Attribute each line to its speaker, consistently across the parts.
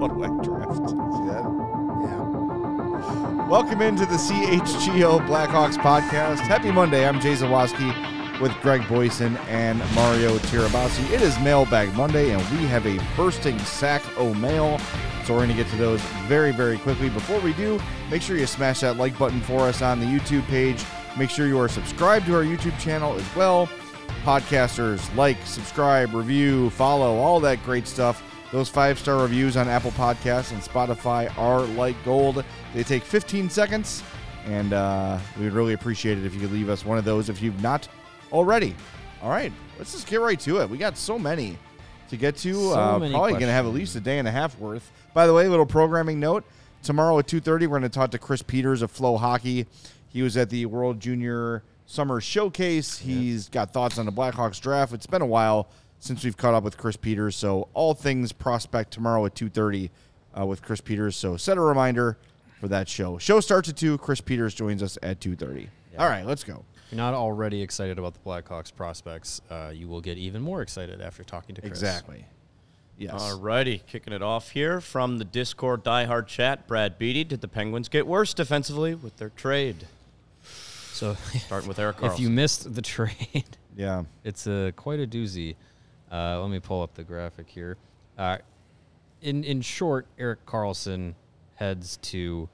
Speaker 1: Whack draft. See that?
Speaker 2: Yeah.
Speaker 1: Welcome into the CHGO Blackhawks podcast. Happy Monday. I'm Jay Zawaski with Greg Boysen and Mario Tirabassi. It is Mailbag Monday, and we have a bursting sack o' mail. So we're going to get to those very, very quickly. Before we do, make sure you smash that like button for us on the YouTube page. Make sure you are subscribed to our YouTube channel as well. Podcasters, like, subscribe, review, follow, all that great stuff. Those five star reviews on Apple Podcasts and Spotify are like gold. They take 15 seconds, and uh, we would really appreciate it if you could leave us one of those if you've not already. All right, let's just get right to it. We got so many to get to.
Speaker 2: So
Speaker 1: uh, probably going to have at least a day and a half worth. By the way, little programming note: tomorrow at 2:30, we're going to talk to Chris Peters of FloHockey. He was at the World Junior Summer Showcase. He's got thoughts on the Blackhawks draft. It's been a while since we've caught up with Chris Peters. So all things prospect tomorrow at 2:30 uh, with Chris Peters. So set a reminder for that show. Show starts at 2. Chris Peters joins us at 2:30. All right, let's go.
Speaker 2: If you're not already excited about the Blackhawks prospects, uh, you will get even more excited after talking to Chris.
Speaker 1: Exactly. Yes.
Speaker 3: All righty, kicking it off here from the Discord diehard chat. Brad Beatty, did the Penguins get worse defensively with their trade?
Speaker 2: So,
Speaker 3: Starting with Erik
Speaker 2: if you missed the trade,
Speaker 1: Yeah.
Speaker 2: it's a quite a doozy. Uh, let me pull up the graphic here. Uh, in in short, Erik Karlsson heads to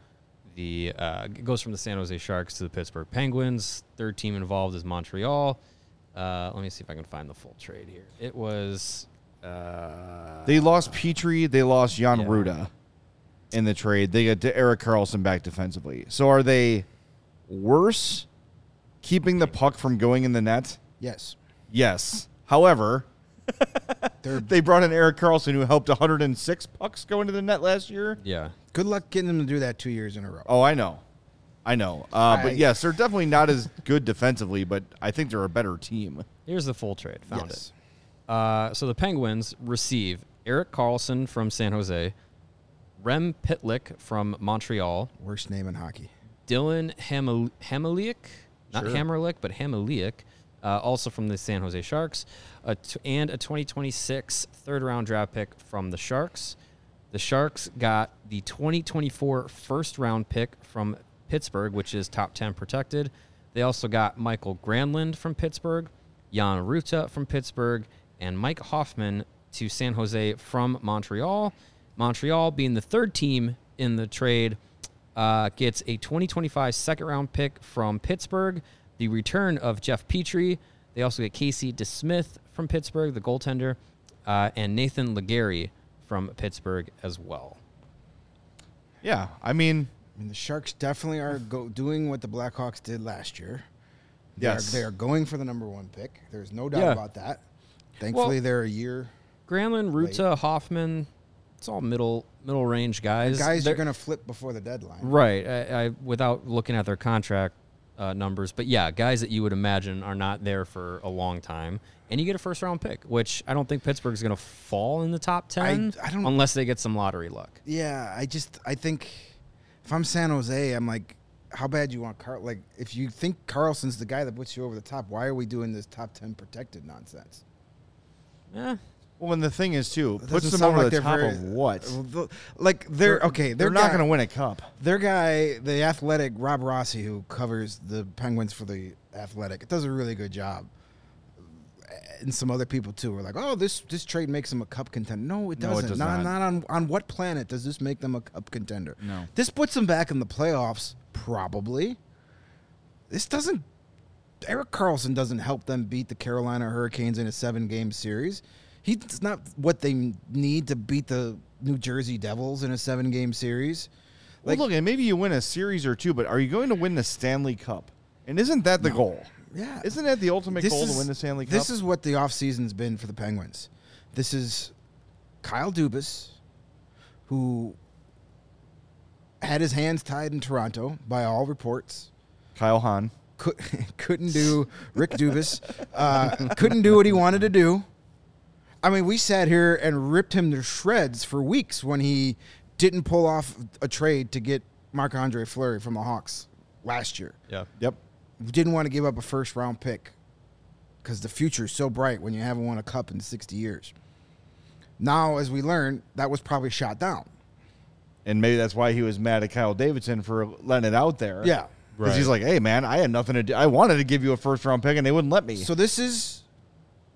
Speaker 2: the uh, goes from the San Jose Sharks to the Pittsburgh Penguins. Third team involved is Montreal. Uh, let me see if I can find the full trade here. It was uh,
Speaker 1: They lost Petry. They lost Jan
Speaker 2: Yeah.
Speaker 1: Rutta in the trade. They get Erik Karlsson back defensively. So are they worse keeping the puck from going in the net?
Speaker 4: Yes.
Speaker 1: Yes. However,
Speaker 4: They're
Speaker 1: they brought in Erik Karlsson who helped 106 pucks go into the net last year.
Speaker 2: yeah.
Speaker 4: good luck getting them to do that two years in a row.
Speaker 1: Oh, I know. I know. Uh,
Speaker 4: I-
Speaker 1: but yes, they're definitely not as good defensively, but I think they're a better team.
Speaker 2: Here's the full trade. Found
Speaker 4: Yes.
Speaker 2: it. Uh, so the Penguins receive Erik Karlsson from San Jose, Rem Pitlick from Montreal,
Speaker 4: Worst name in hockey.
Speaker 2: Dillon Hamel- Hamaliuk, not
Speaker 1: Sure.
Speaker 2: Hammerlick, but Hamaliuk, uh, also from the San Jose Sharks, a t- and a 2026 third round draft pick from the Sharks. The Sharks got the 2024 first round pick from Pittsburgh, which is top 10 protected. They also got Mikael Granlund from Pittsburgh, Jan Rutta from Pittsburgh, and Mike Hoffman to San Jose from Montreal. Montreal being the third team in the trade uh, gets a 2025 second round pick from Pittsburgh, the return of Jeff Petry. They also get Casey DeSmith from Pittsburgh, the goaltender, uh, and Nathan Legare from Pittsburgh as well.
Speaker 1: Yeah, I mean,
Speaker 4: I mean, the Sharks definitely are go- doing what the Blackhawks did last year. They
Speaker 1: Yes.
Speaker 4: Are, they are going for the number one pick. There's no doubt
Speaker 2: Yeah.
Speaker 4: about that. Thankfully,
Speaker 2: Well-
Speaker 4: they're a year.
Speaker 2: Granlund, Rutta, Hoffman, it's all middle middle range guys.
Speaker 4: Guys
Speaker 2: They're-
Speaker 4: are going to flip before the deadline.
Speaker 2: Right. I, I without looking at their contract uh, numbers, but yeah, guys that you would imagine are not there for a long time, and you get a first round pick, which I don't think Pittsburgh's going to fall in the top ten
Speaker 4: I don't-
Speaker 2: unless they get some lottery luck.
Speaker 4: Yeah, I just I think if I'm San Jose, I'm like, how bad do you want Carl? Like, if you think Karlsson's the guy that puts you over the top, why are we doing this top ten protected nonsense?
Speaker 2: Yeah.
Speaker 1: Well, and the thing is too,
Speaker 4: It
Speaker 1: puts
Speaker 4: doesn't
Speaker 1: them
Speaker 4: sound
Speaker 1: over
Speaker 4: like
Speaker 1: the
Speaker 4: they're
Speaker 1: top
Speaker 4: very-
Speaker 1: of what?
Speaker 4: Like they're, okay,
Speaker 1: They're
Speaker 4: they're,
Speaker 1: not going to win a cup.
Speaker 4: Their guy, the athletic Rob Rossi, who covers the Penguins for the Athletic, does a really good job. And some other people too are like, "Oh, this this trade makes them a cup contender." No, it
Speaker 1: No, it
Speaker 4: doesn't.
Speaker 1: does
Speaker 4: not,
Speaker 1: not.
Speaker 4: not on on what planet does this make them a cup contender?
Speaker 1: No.
Speaker 4: This puts them back in the playoffs, probably. This doesn't. Erik Karlsson doesn't help them beat the Carolina Hurricanes in a seven game series. He's not what they need to beat the New Jersey Devils in a seven game series. Like,
Speaker 1: well, look, and maybe you win a series or two, but are you going to win the Stanley Cup? And isn't that the goal?
Speaker 4: yeah.
Speaker 1: Isn't that the ultimate
Speaker 4: This
Speaker 1: goal
Speaker 4: is-
Speaker 1: to win the Stanley Cup?
Speaker 4: This is what the offseason's been for the Penguins. This is Kyle Dubas, who had his hands tied in Toronto by all reports,
Speaker 1: Kyle Hahn.
Speaker 4: could, couldn't do Rick Dubas, uh, couldn't do what he wanted to do. I mean, we sat here and ripped him to shreds for weeks when he didn't pull off a trade to get Marc Andre Fleury from the Hawks last year.
Speaker 2: Yeah.
Speaker 1: Yep.
Speaker 4: We didn't want to give up a first round pick because the future is so bright when you haven't won a cup in 60 years. Now, as we learn, that was probably shot down.
Speaker 1: And maybe that's why he was mad at Kyle Davidson for letting it out there.
Speaker 4: Yeah.
Speaker 1: Because he's like, hey, man, I had nothing to do. I wanted to give you a first round pick and they wouldn't let me.
Speaker 4: So this is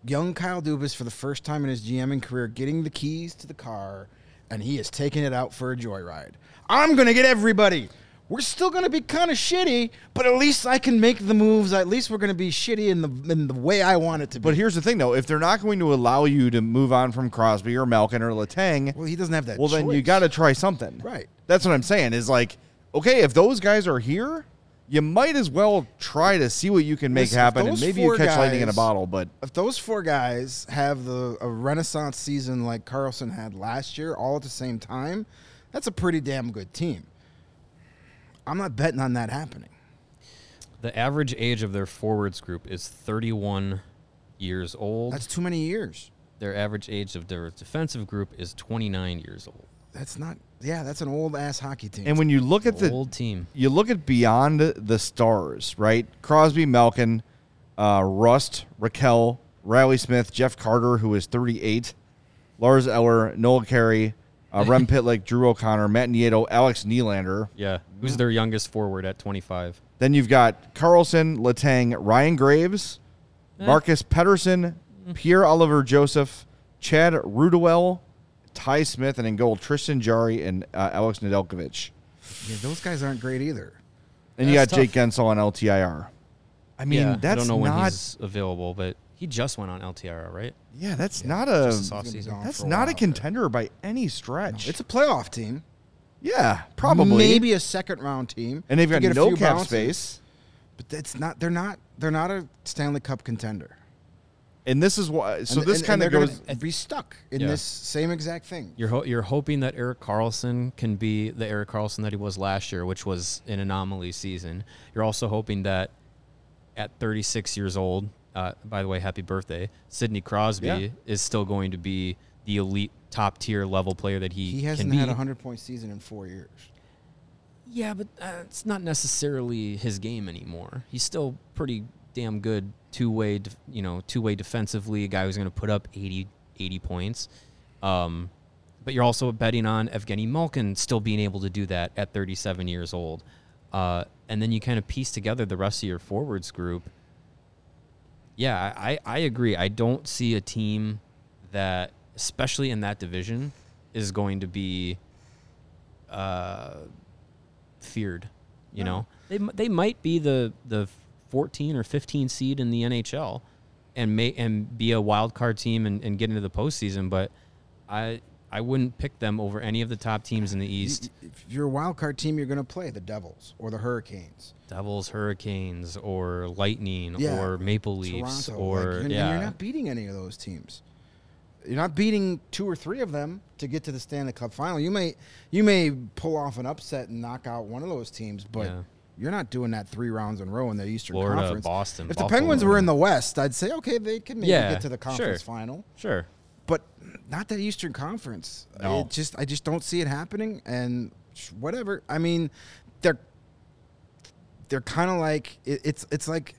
Speaker 4: young Kyle Dubas for the first time in his GMing career getting the keys to the car, and he is taking it out for a joyride. I'm gonna get everybody. We're still gonna be kind of shitty, but at least I can make the moves. At least we're gonna be shitty in the in the way I want it to be.
Speaker 1: but here's the thing, though. If they're not going to allow you to move on from Crosby or Malkin or Letang,
Speaker 4: well, he doesn't have that.
Speaker 1: well, then you got to try something.
Speaker 4: Right.
Speaker 1: That's what I'm saying is like, okay, if those guys are here, you might as well try to see what you can make
Speaker 4: Listen, if
Speaker 1: happen. And
Speaker 4: those
Speaker 1: maybe you
Speaker 4: four
Speaker 1: catch lightning in a
Speaker 4: guys-
Speaker 1: bottle, but
Speaker 4: If those four guys have the a renaissance season like Karlsson had last year, all at the same time, that's a pretty damn good team. I'm not betting on that happening.
Speaker 2: The average age of their forwards group is 31 years old.
Speaker 4: That's too many years.
Speaker 2: their average age of their defensive group is 29 years old.
Speaker 4: That's not. Yeah, that's an old ass hockey team.
Speaker 1: and when you look at the
Speaker 2: Old team.
Speaker 1: you look at beyond the stars, right? Crosby, Malkin, uh, Rust, Rakell, Riley Smith, Jeff Carter, who is 38, Lars Eller, Noel Carey, uh, Rem Pitlick, Drew O'Connor, Matt Nieto, Alex Nylander.
Speaker 2: Yeah. Who's their youngest forward at 25?
Speaker 1: Then you've got Karlsson, Letang, Ryan Graves,
Speaker 2: Eh.
Speaker 1: Marcus Pettersson, Pierre Olivier Joseph, Chad Ruhwedel, Ty Smith, and in goal Tristan Jarry and uh, Alex Nedeljkovic.
Speaker 4: yeah, those guys aren't great either.
Speaker 1: And you got
Speaker 2: That's
Speaker 1: Jake. Guentzel on LTIR. I mean,
Speaker 2: yeah,
Speaker 1: that's
Speaker 2: I don't know when he's available, but he just went on LTIR, right?
Speaker 1: Yeah, that's not a.
Speaker 2: Just this
Speaker 4: He's gonna be
Speaker 2: offseason.
Speaker 4: gone
Speaker 1: That's
Speaker 4: for a
Speaker 1: not a
Speaker 4: while.
Speaker 1: contender by any stretch.
Speaker 4: It's a playoff team.
Speaker 1: yeah, probably
Speaker 4: maybe a second round team.
Speaker 1: and they've got
Speaker 4: get
Speaker 1: no
Speaker 4: few
Speaker 1: cap
Speaker 4: bounces.
Speaker 1: space.
Speaker 4: But that's not. They're not. They're not a Stanley Cup contender.
Speaker 1: And this is why. So
Speaker 4: And-
Speaker 1: this kind of
Speaker 4: they're
Speaker 1: goes.
Speaker 4: gonna be stuck in
Speaker 2: Yeah.
Speaker 4: this same exact thing.
Speaker 2: You're ho- you're hoping that Erik Karlsson can be the Erik Karlsson that he was last year, which was an anomaly season. You're also hoping that at 36 years old, uh, by the way, happy birthday, Sidney Crosby
Speaker 1: Yeah.
Speaker 2: is still going to be the elite top tier level player that he,
Speaker 4: He hasn't
Speaker 2: be.
Speaker 4: had a hundred point season in four years.
Speaker 2: Yeah, but uh, it's not necessarily his game anymore. He's still pretty damn good two way, you know, two way defensively. A guy who's going to put up 80, 80 points. Um, but you're also betting on Evgeny Malkin still being able to do that at 37 years old. Uh, and then you kind of piece together the rest of your forwards group. Yeah, I, I agree. I don't see a team that, especially in that division, is going to be uh, feared. You know, they they might be the the 14 or 15 seed in the NHL, and may and be a wild card team and, and get into the postseason. But I I wouldn't pick them over any of the top teams in the East.
Speaker 4: If you're a wild card team, you're going to play the Devils or the Hurricanes.
Speaker 2: Devils, Hurricanes, or Lightning,
Speaker 4: Yeah.
Speaker 2: or Maple Leafs,
Speaker 4: Toronto,
Speaker 2: or
Speaker 4: like, you're, and
Speaker 2: yeah,
Speaker 4: you're not beating any of those teams. You're not beating two or three of them to get to the Stanley Cup final. You may you may pull off an upset and knock out one of those teams, but
Speaker 2: Yeah.
Speaker 4: You're not doing that three rounds in a row in the Eastern
Speaker 2: Florida,
Speaker 4: Conference.
Speaker 2: Boston,
Speaker 4: If the Penguins were in the West, I'd say okay, they can maybe
Speaker 2: Yeah,
Speaker 4: get to the conference
Speaker 2: sure.
Speaker 4: final,
Speaker 2: sure.
Speaker 4: but not that Eastern Conference.
Speaker 1: No.
Speaker 4: It just I just don't see it happening. And whatever. I mean, they're they're kind of like it, it's it's like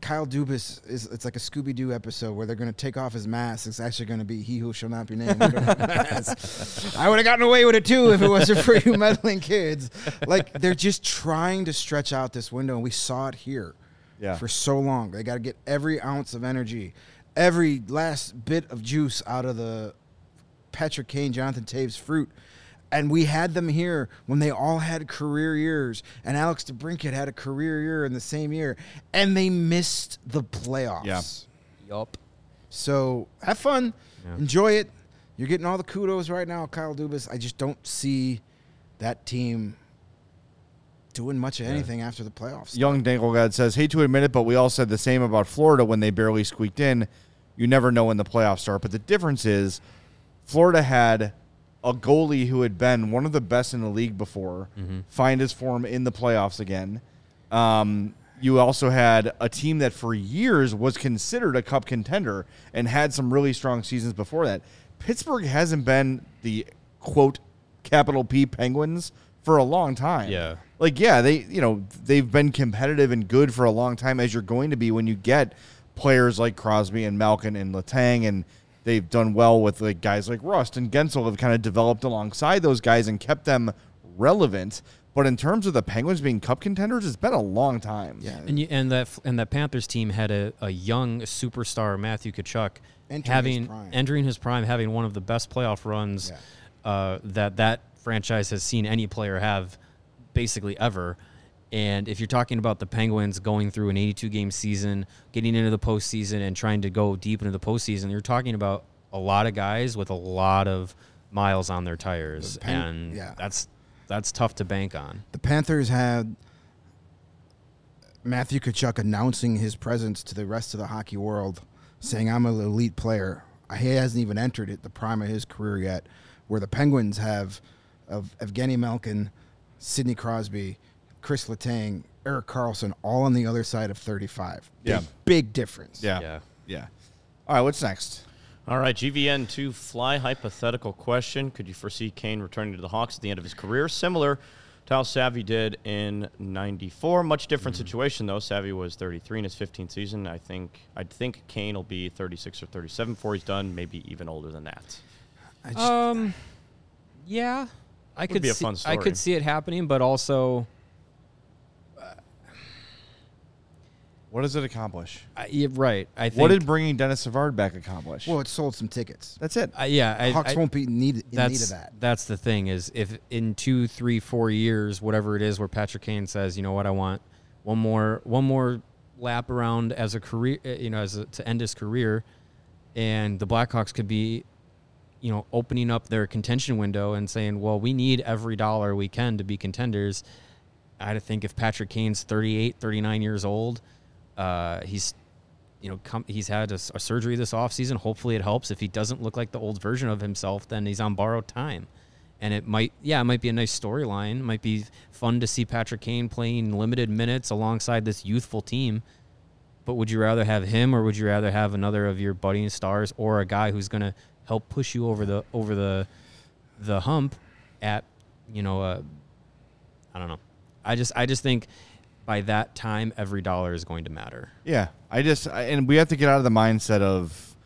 Speaker 4: Kyle Dubas is it's like a Scooby Doo episode where they're going to take off his mask. It's actually going to be he who shall not be named. We don't have a mask. I would have gotten away with it too if it wasn't for you meddling kids. Like they're just trying to stretch out this window, and we saw it here
Speaker 1: Yeah.
Speaker 4: for so long. They got to get every ounce of energy, every last bit of juice out of the Patrick Kane, Jonathan Toews fruit. And we had them here when they all had career years, and Alex DeBrincat had a career year in the same year, and they missed the playoffs.
Speaker 1: Yeah.
Speaker 2: Yup.
Speaker 4: So have fun,
Speaker 2: Yeah.
Speaker 4: enjoy it. You're getting all the kudos right now, Kyle Dubas. I just don't see that team doing much of anything after the playoffs.
Speaker 1: Young Danglegod says, hate to admit it, but we all said the same about Florida when they barely squeaked in. You never know when the playoffs start. But the difference is Florida had a goalie who had been one of the best in the league before find his form in the playoffs again. Um, you also had a team that for years was considered a cup contender and had some really strong seasons before that. Pittsburgh hasn't been the quote capital P Penguins for a long time.
Speaker 2: Yeah.
Speaker 1: Like yeah, they you know, they've been competitive and good for a long time as you're going to be when you get players like Crosby and Malkin and Letang and they've done well with like guys like Rust and Guentzel have kind of developed alongside those guys and kept them relevant. But in terms of the Penguins being cup contenders, it's been a long time.
Speaker 4: Yeah.
Speaker 2: And you, and that and that Panthers team had a, a young superstar Matthew Tkachuk
Speaker 4: Entering his
Speaker 2: having
Speaker 4: prime.
Speaker 2: entering his prime, having one of the best playoff runs uh, that that franchise has seen any player have, basically ever. And if you're talking about the Penguins going through an 82 game season, getting into the postseason, and trying to go deep into the postseason, you're talking about a lot of guys with a lot of miles on their tires,
Speaker 4: The
Speaker 2: and
Speaker 4: yeah.
Speaker 2: that's that's tough to bank on.
Speaker 4: The Panthers had Matthew Tkachuk announcing his presence to the rest of the hockey world, saying, "I'm an elite player." He hasn't even entered it the prime of his career yet. Where the Penguins have of Evgeny Malkin, Sidney Crosby, Kris Letang, Erik Karlsson, all on the other side of 35. Big,
Speaker 1: Yeah.
Speaker 4: big difference.
Speaker 1: Yeah.
Speaker 2: Yeah.
Speaker 1: Yeah. All right, what's next?
Speaker 3: All right, GVN two fly hypothetical question. Could you foresee Kane returning to the Hawks at the end of his career? Similar to how Savvy did in '94. Much different situation though. Savvy was 33 in his 15th season. I think I'd think Kane will be 36 or 37 before he's done. Maybe even older than that.
Speaker 4: I just,
Speaker 2: Um, yeah, I could
Speaker 3: be a
Speaker 2: see,
Speaker 3: fun
Speaker 2: I could see it happening, but also,
Speaker 1: What does it accomplish?
Speaker 2: I, yeah, right. I think.
Speaker 1: What did bringing Denis Savard back accomplish?
Speaker 4: well, it sold some tickets.
Speaker 1: that's it.
Speaker 2: uh, yeah, I,
Speaker 4: Hawks
Speaker 2: I-
Speaker 4: won't be needed in
Speaker 2: that's
Speaker 4: need of that.
Speaker 2: that's the thing is if in two, three, four years, whatever it is, where Patrick Kane says, you know what, I want one more one more lap around as a career, uh, you know, as a, to end his career, and the Blackhawks could be, you know, opening up their contention window and saying, well, we need every dollar we can to be contenders. I think if Patrick Kane's 38, 39 years old, uh, he's you know, come, he's had a surgery this offseason. Hopefully, it helps. If he doesn't look like the old version of himself, then he's on borrowed time. And it might, yeah, it might be a nice storyline. Might be fun to see Patrick Kane playing limited minutes alongside this youthful team. But would you rather have him, or would you rather have another of your budding stars, or a guy who's going to help push you over the over the the hump at, you know, uh, I don't know. I just I just think by that time every dollar is going to matter.
Speaker 1: Yeah, I just I, and we have to get out of the mindset of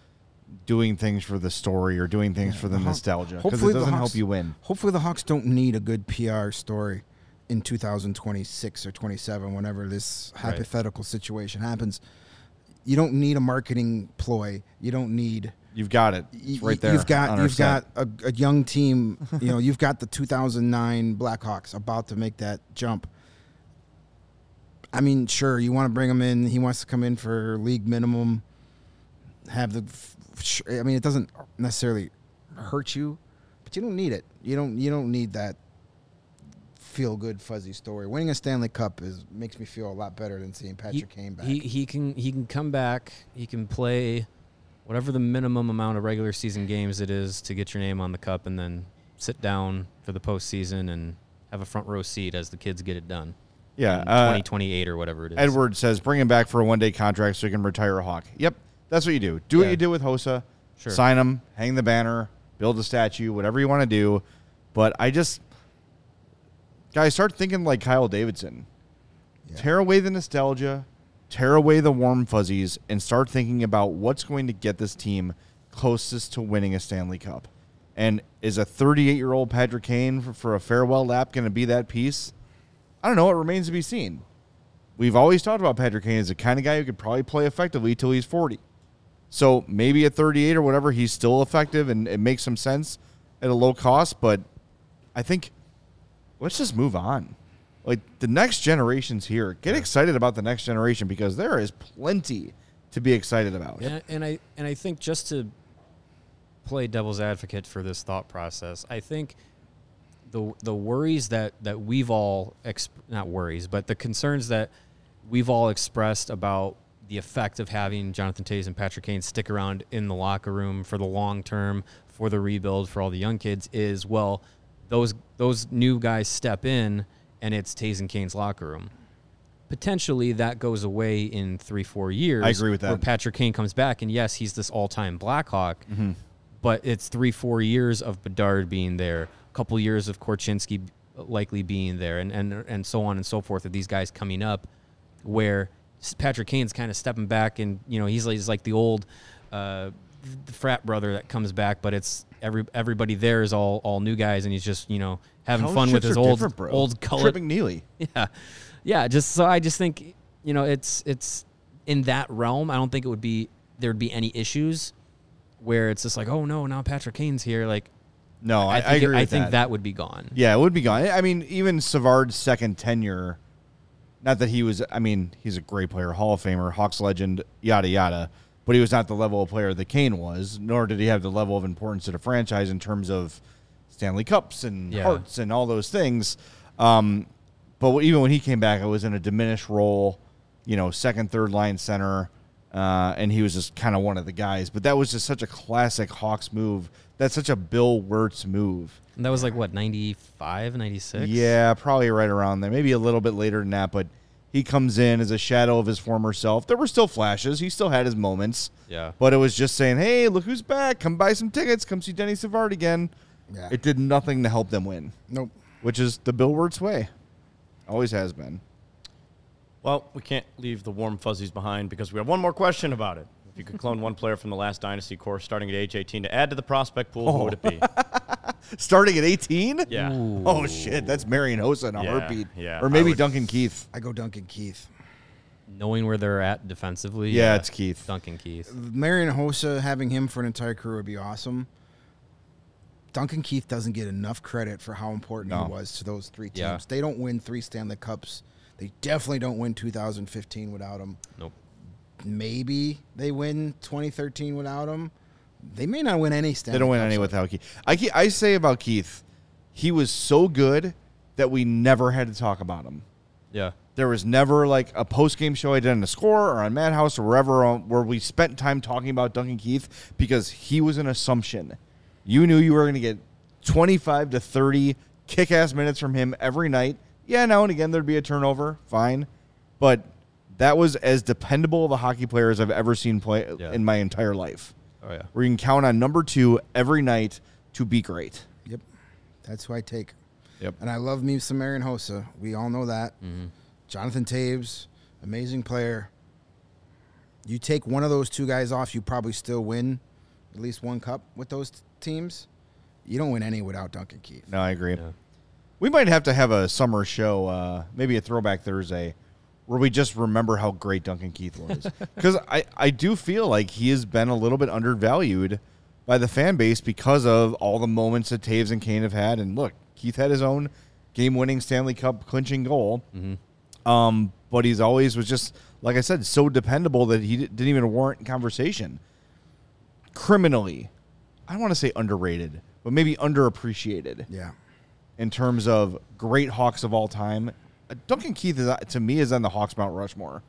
Speaker 1: doing things for the story or doing things for the
Speaker 4: Haw-
Speaker 1: nostalgia because it
Speaker 4: hopefully the
Speaker 1: doesn't
Speaker 4: Hawks-
Speaker 1: help you win.
Speaker 4: Hopefully, the Hawks don't need a good PR story in 2026 or 27, whenever this
Speaker 2: Right.
Speaker 4: hypothetical situation happens. You don't need a marketing ploy. You don't need.
Speaker 1: You've got it. It's right there.
Speaker 4: You've got you've
Speaker 1: set.
Speaker 4: got a, a young team. You know, you've got the 2009 Blackhawks about to make that jump. I mean, sure, you want to bring him in. He wants to come in for league minimum. Have the, I mean, it doesn't necessarily hurt you, but you don't need it. You don't. You don't need that feel good fuzzy story. Winning a Stanley Cup is makes me feel a lot better than seeing Patrick Kane back.
Speaker 2: He he can he can come back. He can play whatever the minimum amount of regular season games it is to get your name on the cup, and then sit down for the postseason and have a front row seat as the kids get it done.
Speaker 1: Yeah.
Speaker 2: in
Speaker 1: Uh,
Speaker 2: 2028 or whatever it is.
Speaker 1: Edward says bring him back for a one day contract so he can retire a Hawk. Yep, that's what you do. Do what
Speaker 2: Yeah.
Speaker 1: you do with Hossa.
Speaker 2: Sure.
Speaker 1: Sign him, hang the banner, build a statue, whatever you want to do. But I just, guys, start thinking like Kyle Davidson.
Speaker 4: Yeah.
Speaker 1: Tear away the nostalgia, tear away the warm fuzzies, and start thinking about what's going to get this team closest to winning a Stanley Cup. And is a 38 year old Patrick Kane for, for a farewell lap going to be that piece? I don't know. It remains to be seen. We've always talked about Patrick Kane as the kind of guy who could probably play effectively till he's 40. So maybe at 38 or whatever, he's still effective and it makes some sense at a low cost. But I think let's just move on. Like the next generation's here. Get excited about the next generation because there is plenty to be excited about.
Speaker 2: And, and I and I think just to play devil's advocate for this thought process, I think the the worries that that we've all exp- not worries, but the concerns that we've all expressed about the effect of having Jonathan Toews and Patrick Kane stick around in the locker room for the long term, for the rebuild, for all the young kids is well, those those new guys step in and it's Toews and Kane's locker room. Potentially that goes away in three, four years.
Speaker 1: I agree with that.
Speaker 2: Where Patrick Kane comes back and yes, he's this all time Blackhawk,
Speaker 1: Mm-hmm.
Speaker 2: but it's three, four years of Bedard being there, couple years of Korchinski likely being there, and, and and so on and so forth of these guys coming up, where Patrick Kane's kind of stepping back, and you know he's like, he's like the old uh, frat brother that comes back, but it's every everybody there is all all new guys, and he's just you know having
Speaker 1: College
Speaker 2: fun with his old
Speaker 1: bro.
Speaker 2: old color.
Speaker 1: Trip McNeely.
Speaker 2: Yeah, yeah. Just so I just think you know it's it's in that realm. I don't think it would be there'd be any issues where it's just like oh no now Patrick Kane's here. Like
Speaker 1: No, I,
Speaker 2: I
Speaker 1: I,
Speaker 2: think it-
Speaker 1: agree
Speaker 2: I think
Speaker 1: that.
Speaker 2: that would be gone.
Speaker 1: Yeah, it would be gone. I mean, even Savard's second tenure, not that he was, I mean, he's a great player, Hall of Famer, Hawks legend, yada, yada, but he was not the level of player that Kane was, nor did he have the level of importance to the franchise in terms of Stanley Cups and
Speaker 2: Yeah.
Speaker 1: hearts and all those things. Um, but even when he came back, it was in a diminished role, you know, second, third line center. Uh, and he was just kind of one of the guys. But that was just such a classic Hawks move. That's such a Bill Wirtz move.
Speaker 2: And that was like what 95, 96?
Speaker 1: Yeah, probably right around there. Maybe a little bit later than that, but he comes in as a shadow of his former self. There were still flashes. He still had his moments.
Speaker 2: Yeah.
Speaker 1: But it was just saying, hey, look who's back. Come buy some tickets. Come see Denny Savard again.
Speaker 4: Yeah.
Speaker 1: It did nothing to help them win,
Speaker 4: Nope.
Speaker 1: which is the Bill Wirtz way. Always has been.
Speaker 3: Well, we can't leave the warm fuzzies behind because we have one more question about it. If you could clone one player from the last dynasty course starting at age 18 to add to the prospect pool, who would it be?
Speaker 1: Starting at 18?
Speaker 3: Yeah.
Speaker 1: Oh, shit. That's Marian Hossa in a
Speaker 3: Yeah,
Speaker 1: heartbeat.
Speaker 3: yeah.
Speaker 1: Or maybe
Speaker 3: would-
Speaker 1: Duncan Keith.
Speaker 4: I go Duncan Keith.
Speaker 2: Knowing where they're at defensively.
Speaker 1: Yeah, it's Keith.
Speaker 2: Duncan Keith.
Speaker 4: Marian Hossa having him for an entire career would be awesome. Duncan Keith doesn't get enough credit for how important
Speaker 1: No.
Speaker 4: he was to those three teams.
Speaker 2: Yeah.
Speaker 4: They don't win three Stanley Cups. They definitely don't win 2015 without him.
Speaker 2: Nope.
Speaker 4: Maybe they win 2013 without him. They may not win any Stanley
Speaker 1: They don't win
Speaker 4: Cups.
Speaker 1: any without Keith. I, ke- I say about Keith, he was so good that we never had to talk about him.
Speaker 2: Yeah.
Speaker 1: There was never like a post game show I did on the score or on Madhouse or wherever um, where we spent time talking about Duncan Keith because he was an assumption. You knew you were going to get 25 to 30 kick ass minutes from him every night. Yeah, now and again there'd be a turnover, fine. But that was as dependable of a hockey player as I've ever seen play
Speaker 2: Yeah.
Speaker 1: in my entire life.
Speaker 2: Oh yeah.
Speaker 1: Where you can count on number two every night to be great.
Speaker 4: Yep. That's who I take.
Speaker 1: Yep.
Speaker 4: And I love me some Marian Hossa. We all know that. Mm-hmm. Jonathan Toews, amazing player. You take one of those two guys off, you probably still win at least one cup with those t- teams. You don't win any without Duncan Keith.
Speaker 1: No, I agree.
Speaker 2: Yeah.
Speaker 1: We might have to have a summer show, uh, maybe a throwback Thursday, where we just remember how great Duncan Keith was. Because I, I do feel like he has been a little bit undervalued by the fan base because of all the moments that Toews and Kane have had. And look, Keith had his own game winning Stanley Cup clinching goal. Um, but he's always was just, like I said, so dependable that he didn't even warrant conversation. Criminally, I don't want to say underrated, but maybe underappreciated
Speaker 4: Yeah.
Speaker 1: In terms of great Hawks of all time. Uh, Duncan Keith is uh, to me is on the Hawks Mount Rushmore.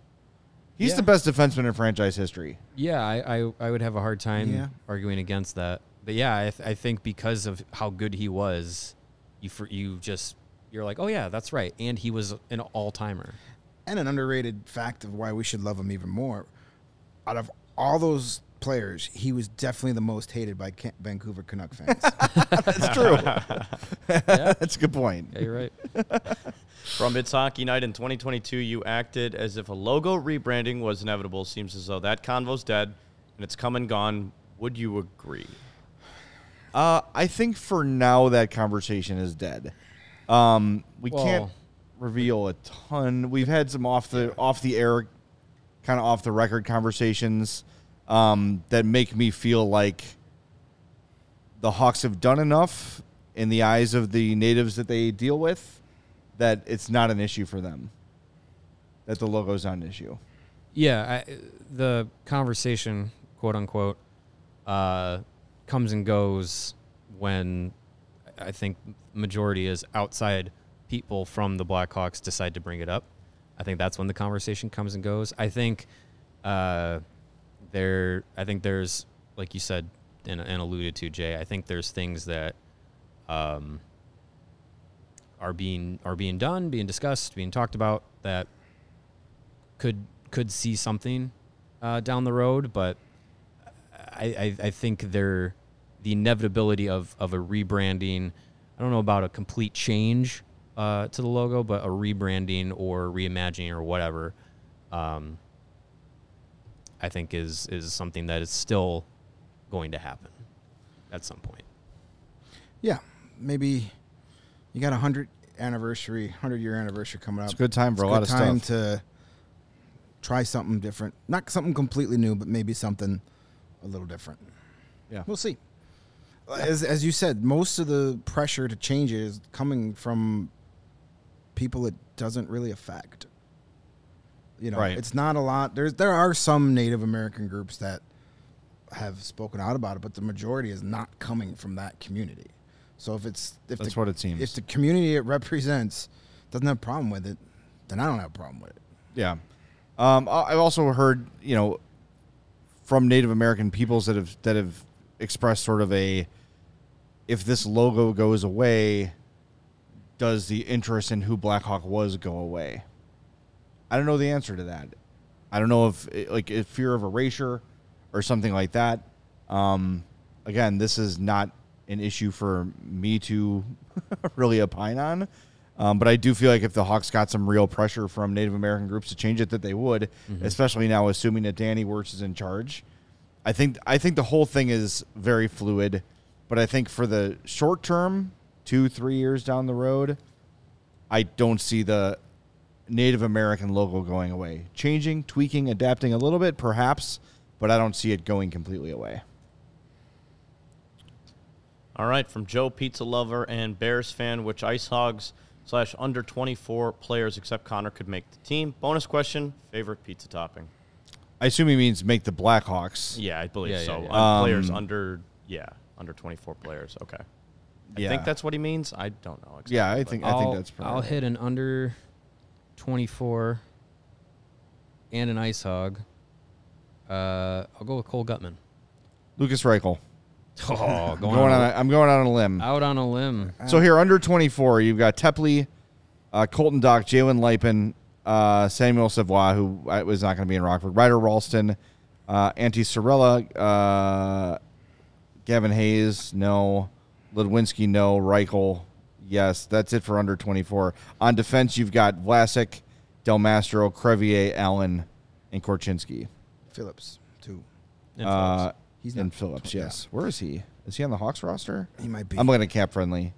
Speaker 1: He's
Speaker 2: Yeah.
Speaker 1: the best defenseman in franchise history.
Speaker 2: Yeah, I, I, I would have a hard time
Speaker 4: Yeah.
Speaker 2: arguing against that. But yeah, I, th- I think because of how good he was, you for, you just you're like, oh yeah, that's right, and he was an all timer.
Speaker 4: And an underrated fact of why we should love him even more. Out of all those players, he was definitely the most hated by Ca- Vancouver Canuck fans.
Speaker 1: That's true. That's a good point.
Speaker 2: Yeah, you're right.
Speaker 3: From It's Hockey Night in 2022, you acted as if a logo rebranding was inevitable. Seems as though that convo's dead and it's come and gone. Would you agree?
Speaker 1: Uh, I think for now that conversation is dead. Um, we can't reveal a ton. We've had some off the off the air, kind of off the record conversations um, that make me feel like the Hawks have done enough in the eyes of the natives that they deal with that it's not an issue for them. That the logo's not an issue.
Speaker 2: Yeah, I, the conversation, quote unquote, uh, comes and goes when I think majority is outside people from the Blackhawks decide to bring it up. I think that's when the conversation comes and goes. I think uh, there, I think there's, like you said and, and alluded to, Jay. I think there's things that um, are being are being done, being discussed, being talked about that could could see something uh, down the road, but I, I, I think they're the inevitability of, of a rebranding. I don't know about a complete change uh, to the logo, but a rebranding or reimagining or whatever, um, I think is is something that is still going to happen at some point.
Speaker 4: Yeah, maybe you got a hundred anniversary, hundred year anniversary coming up.
Speaker 1: It's a good time for
Speaker 4: It's
Speaker 1: a lot of
Speaker 4: time
Speaker 1: stuff.
Speaker 4: to try something different. Not something completely new, but maybe something a little different.
Speaker 1: Yeah.
Speaker 4: We'll see. As as you said, most of the pressure to change it is coming from people it doesn't really affect. You know,
Speaker 1: Right.
Speaker 4: it's not a lot. There's there are some Native American groups that have spoken out about it, but the majority is not coming from that community. So if it's if
Speaker 1: That's
Speaker 4: the,
Speaker 1: what it seems.
Speaker 4: if the community it represents doesn't have a problem with it, then I don't have a problem with it.
Speaker 1: Yeah. Um, I've also heard, you know, from Native American peoples that have that have expressed sort of a if this logo goes away, does the interest in who Blackhawk was go away? I don't know the answer to that. I don't know if eh, like if fear of erasure or something like that. Um, again, this is not an issue for me to really opine on. Um, but I do feel like if the Hawks got some real pressure from Native American groups to change it, that they would, especially now assuming that Danny Wirtz is in charge. I think I think the whole thing is very fluid, but I think for the short term, two three years down the road, I don't see the Native American logo going away. Changing, tweaking, adapting a little bit, perhaps, but I don't see it going completely away.
Speaker 3: All right, from Joe Pizza Lover and Bears fan, which Ice Hogs slash under 24 players except Connor could make the team? Bonus question, favorite pizza topping?
Speaker 1: I assume he means make the Blackhawks.
Speaker 3: Yeah, I believe
Speaker 2: Yeah, yeah,
Speaker 3: so.
Speaker 2: yeah.
Speaker 3: Un- players
Speaker 1: Um,
Speaker 3: under, yeah, under 24 players. Okay. I
Speaker 1: Yeah.
Speaker 3: think that's what he means. I don't know. Exactly,
Speaker 1: Yeah, I think I think that's probably
Speaker 2: I'll hit an under 24 and an ice hog. Uh, I'll go with Cole Guttman.
Speaker 1: Lukas Reichel.
Speaker 2: Oh,
Speaker 1: I'm
Speaker 2: going,
Speaker 1: going
Speaker 2: on.
Speaker 1: A, I'm going out on a limb.
Speaker 2: out on a limb.
Speaker 1: So here, under 24, you've got Teply, uh, Colton Dach, Jalen Luypen, uh, Samuel Savoie, who uh, was not going to be in Rockford, Ryder Rolston, uh, Antti Saarela, uh, Gavin Hayes, no, Ludwinski, no, Reichel, yes. That's it for under 24. On defense, you've got Vlasic, Del Mastro, Crevier, Allen, and Korchinski.
Speaker 4: Phillips too.
Speaker 2: And
Speaker 1: Uh,
Speaker 2: Phillips.
Speaker 4: He's
Speaker 1: and
Speaker 4: not-
Speaker 1: Phillips,
Speaker 4: yeah.
Speaker 1: yes. Where is he? Is he on the Hawks roster?
Speaker 4: He might be.
Speaker 1: I'm looking at cap friendly.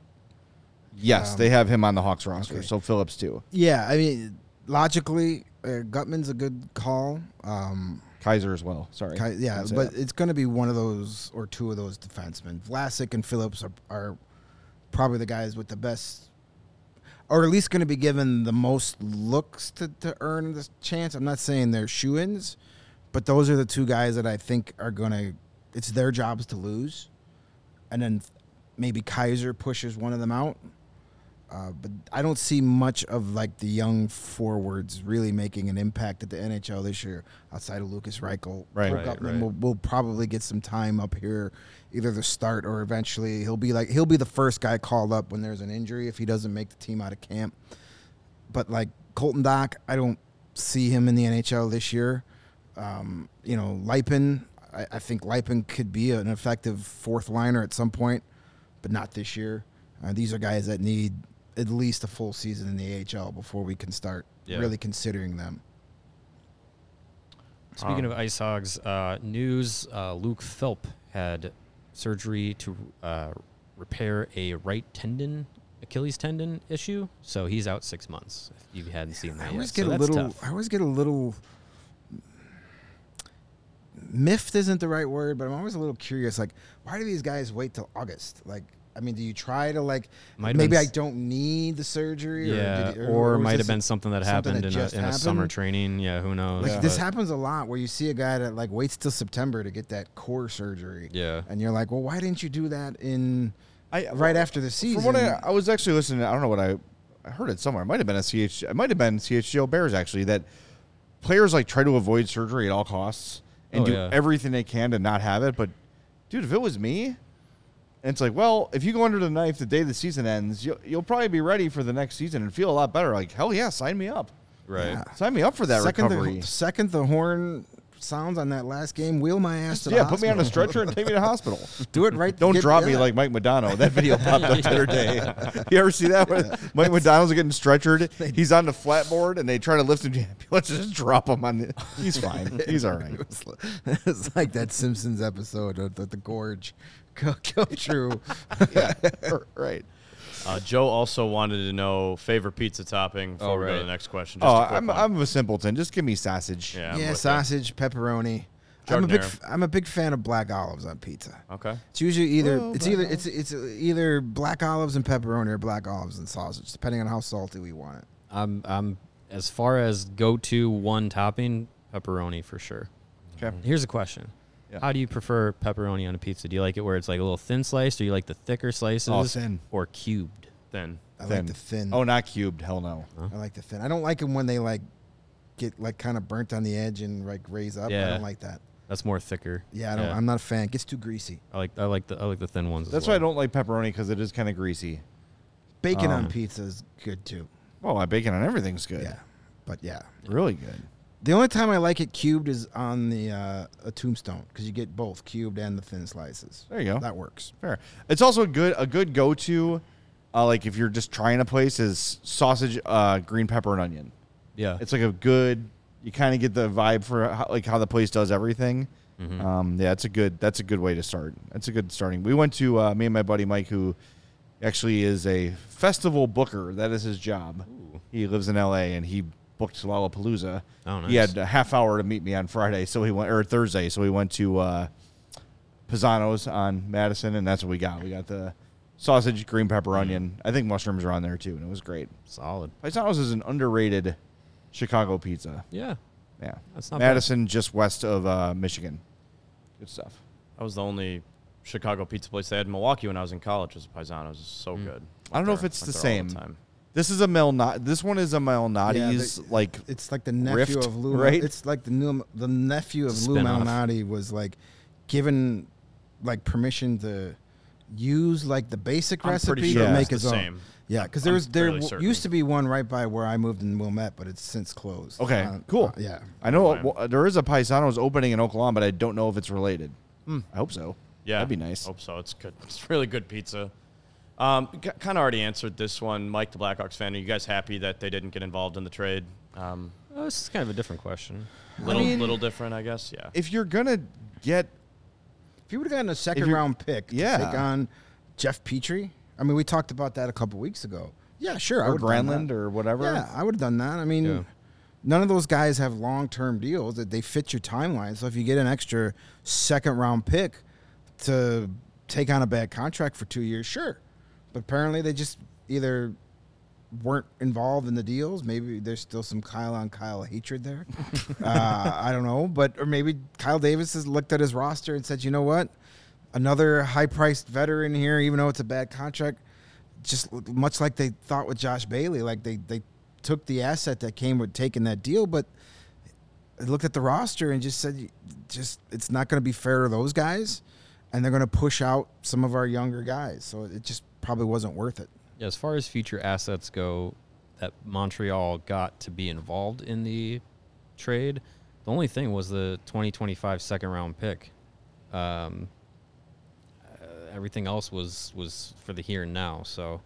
Speaker 1: Yes,
Speaker 4: Um,
Speaker 1: they have him on the Hawks roster.
Speaker 4: okay.
Speaker 1: So Phillips too.
Speaker 4: Yeah, I mean, logically, uh, Guttman's a good call. Um,
Speaker 1: Kaiser as well. Sorry.
Speaker 4: Ki- yeah, but
Speaker 1: that.
Speaker 4: it's going to be one of those or two of those defensemen. Vlasic and Phillips are, are probably the guys with the best, or at least going to be given the most looks to, to earn this chance. I'm not saying they're shoe ins, but those are the two guys that I think are going to, it's their jobs to lose. And then maybe Kaiser pushes one of them out. Uh, but I don't see much of like the young forwards really making an impact at the NHL this year outside of Lukas Reichel.
Speaker 1: Right.
Speaker 2: Right, right.
Speaker 4: Will, will probably get some time up here, either the start or eventually he'll be like he'll be the first guy called up when there's an injury if he doesn't make the team out of camp. But like Colton Dach, I don't see him in the NHL this year. Um, you know, Luypen, I, I think Luypen could be an effective fourth liner at some point, but not this year. Uh, these are guys that need at least a full season in the AHL before we can start
Speaker 2: Yeah.
Speaker 4: really considering them.
Speaker 2: Speaking
Speaker 3: Um,
Speaker 2: of ice hogs, uh, news: uh, Luke Philp had surgery to uh, repair a right tendon, Achilles tendon issue, so he's out six months. If you hadn't seen that,
Speaker 4: I
Speaker 2: that
Speaker 4: always
Speaker 2: yet,
Speaker 4: get
Speaker 2: so
Speaker 4: a
Speaker 2: that's
Speaker 4: little.
Speaker 2: tough.
Speaker 4: I always get a little. Miffed isn't the right word, but I'm always a little curious. Like, why do these guys wait till August? Like, I mean, do you try to like?
Speaker 2: Might
Speaker 4: maybe
Speaker 2: been
Speaker 4: I don't need the surgery.
Speaker 2: Yeah,
Speaker 4: or,
Speaker 2: or,
Speaker 4: was
Speaker 2: might have been something that
Speaker 4: something
Speaker 2: happened
Speaker 4: that
Speaker 2: in, a, in a summer training. Yeah, who knows?
Speaker 4: Like this
Speaker 2: But-
Speaker 4: happens a lot where you see a guy that like waits till September to get that core surgery.
Speaker 2: Yeah.
Speaker 4: And you're like, well, why didn't you do that in
Speaker 1: I,
Speaker 4: right after the season?
Speaker 1: From what I, I was actually listening, I don't know what I, I heard it somewhere. It might have been a CH. It might have been CHGO Bears actually that players like try to avoid surgery at all costs and
Speaker 2: Oh,
Speaker 1: do
Speaker 2: yeah.
Speaker 1: everything they can to not have it. But dude, if it was me, and it's like, well, if you go under the knife the day the season ends, you'll, you'll probably be ready for the next season and feel a lot better. Like hell yeah, sign me up.
Speaker 2: Right.
Speaker 4: Yeah.
Speaker 1: Sign me up for that
Speaker 4: second
Speaker 1: recovery.
Speaker 4: The, second the horn sounds on that last game, wheel my ass to the
Speaker 1: yeah, put me on a stretcher and take me to the hospital.
Speaker 4: Do it right.
Speaker 1: Don't
Speaker 4: get-
Speaker 1: drop me like Mike Madonna. That video popped up the other day. You ever see that? When Mike Madonna's getting stretchered. He's on the flatboard and they try to lift him. Let's just drop him on. The, he's fine. He's all right.
Speaker 4: It was, li- it's like that Simpsons episode of the, the gorge. Go, go true.
Speaker 1: Yeah, right.
Speaker 3: Uh, Joe also wanted to know favorite pizza topping before
Speaker 2: Oh,
Speaker 3: we go to the next question. Just
Speaker 1: Oh,
Speaker 3: a quick
Speaker 1: I'm
Speaker 3: one.
Speaker 1: I'm a simpleton. Just give me sausage.
Speaker 3: yeah,
Speaker 4: yeah,
Speaker 3: with ya.
Speaker 4: sausage, pepperoni. I'm a big
Speaker 3: Giardiniera.
Speaker 4: f- I'm a big fan of black olives on pizza.
Speaker 3: Okay.
Speaker 4: It's usually either
Speaker 1: Oh,
Speaker 4: it's either
Speaker 1: olives.
Speaker 4: it's it's either black olives and pepperoni or black olives and sausage, depending on how salty we want it.
Speaker 2: I'm I'm as far as go to one topping, pepperoni for sure.
Speaker 1: Okay.
Speaker 2: Here's a question.
Speaker 1: Yeah.
Speaker 2: How do you prefer pepperoni on a pizza? Do you like it where it's like a little thin sliced, or you like the thicker slices,
Speaker 1: Oh, thin.
Speaker 2: or cubed?
Speaker 3: Then
Speaker 4: I like the thin.
Speaker 1: Oh, not cubed. Hell no.
Speaker 4: I like the thin. I don't like them when they like get like kind of burnt on the edge and like raise up. I
Speaker 2: Yeah.
Speaker 4: don't like that.
Speaker 2: That's more thicker.
Speaker 4: Yeah, I don't. I'm not a fan. It gets too greasy.
Speaker 2: I like I like the I like the thin ones. as
Speaker 1: That's why I
Speaker 2: well.
Speaker 1: don't like pepperoni because it is kind of greasy.
Speaker 4: Bacon
Speaker 1: Um,
Speaker 4: on pizza is good too.
Speaker 1: Oh, my bacon on everything's good.
Speaker 4: Yeah, but yeah.
Speaker 1: Really good.
Speaker 4: The only time I like it cubed is on the uh, a tombstone because you get both cubed and the thin slices.
Speaker 1: There you go.
Speaker 4: That works.
Speaker 1: Fair. It's also a good a good go to, uh, like if you're just trying a place is sausage, uh, green pepper and onion.
Speaker 2: Yeah.
Speaker 1: It's like a good. You kind of get the vibe for how, like how the place does everything.
Speaker 2: Mm-hmm.
Speaker 1: Um, yeah, that's a good. That's a good way to start. That's a good starting. We went to uh, me and my buddy Mike, who actually is a festival booker. That is his job. He lives in L.A. and he booked Lollapalooza.
Speaker 2: Oh,
Speaker 1: He had a half hour to meet me on Friday, so he went or Thursday, so we went to uh, Pizano's on Madison, and that's what we got. We got the sausage, green pepper,
Speaker 2: Mm.
Speaker 1: onion. I think mushrooms are on there too, and it was great.
Speaker 2: Solid.
Speaker 1: Pizano's is an underrated Chicago pizza.
Speaker 2: Yeah.
Speaker 1: Yeah,
Speaker 2: That's not bad.
Speaker 1: Madison, just west of uh, Michigan. Good stuff.
Speaker 3: that was the only Chicago pizza place they had in Milwaukee when I was in college. Was Paisano's. It's so good.
Speaker 1: Mm. I don't know if it's the
Speaker 3: there all
Speaker 1: same.
Speaker 3: time.
Speaker 1: This is a Malnati. This one is a
Speaker 4: Yeah,
Speaker 1: Malnati's
Speaker 4: they-
Speaker 1: like
Speaker 4: It's like the nephew
Speaker 1: Rift,
Speaker 4: of Lou.
Speaker 1: right?
Speaker 4: It's like the new the nephew of Lou
Speaker 2: Spin-off.
Speaker 4: Malnati was like given like permission to use like the basic
Speaker 3: I'm
Speaker 4: recipe
Speaker 3: pretty
Speaker 4: but make his
Speaker 3: the
Speaker 4: own.
Speaker 3: same.
Speaker 4: Yeah, because
Speaker 3: there
Speaker 4: was there
Speaker 3: fairly
Speaker 4: w- used to be one right by where I moved in Wilmette, but it's since closed.
Speaker 1: Okay,
Speaker 4: Uh,
Speaker 1: cool.
Speaker 4: uh, yeah,
Speaker 1: I know
Speaker 3: Fine.
Speaker 1: well, there is a Paisano's opening in Oklahoma, but I don't know if it's related.
Speaker 4: Hmm.
Speaker 1: I hope so.
Speaker 3: Yeah,
Speaker 1: that'd be nice.
Speaker 3: Hope so. It's good. It's really good pizza. Um, kind of already answered this one, Mike, the Blackhawks fan. Are you guys happy that they didn't get involved in the trade? Um,
Speaker 2: Oh, this is kind of a different question.
Speaker 3: little,
Speaker 1: mean-
Speaker 3: little different, I guess. Yeah.
Speaker 1: If you're gonna get
Speaker 4: if you would have gotten a second round pick,
Speaker 1: Yeah.
Speaker 4: to take on Jeff Petry. I mean, we talked about that a couple weeks ago. Yeah, sure. I
Speaker 1: or
Speaker 4: would have done
Speaker 1: Granlund
Speaker 4: that.
Speaker 1: or whatever,
Speaker 4: Yeah, I would have done that. I mean,
Speaker 2: Yeah.
Speaker 4: none of those guys have long term deals that they fit your timeline. So if you get an extra second round pick to take on a bad contract for two years, sure. But apparently they just either weren't involved in the deals. Maybe there's still some Kyle on Kyle hatred there. uh, I don't know. But or maybe Kyle Davis has looked at his roster and said, you know what? Another high priced veteran here, even though it's a bad contract just much like they thought with Josh Bailey, like they they took the asset that came with taking that deal, but looked at the roster and just said, just it's not going to be fair to those guys, and they're going to push out some of our younger guys. So it just probably wasn't worth it.
Speaker 2: Yeah, as far as future assets go, that Montreal got to be involved in the trade. The only thing was the 2025 second round pick. Um, uh, everything else was was for the here and now. So,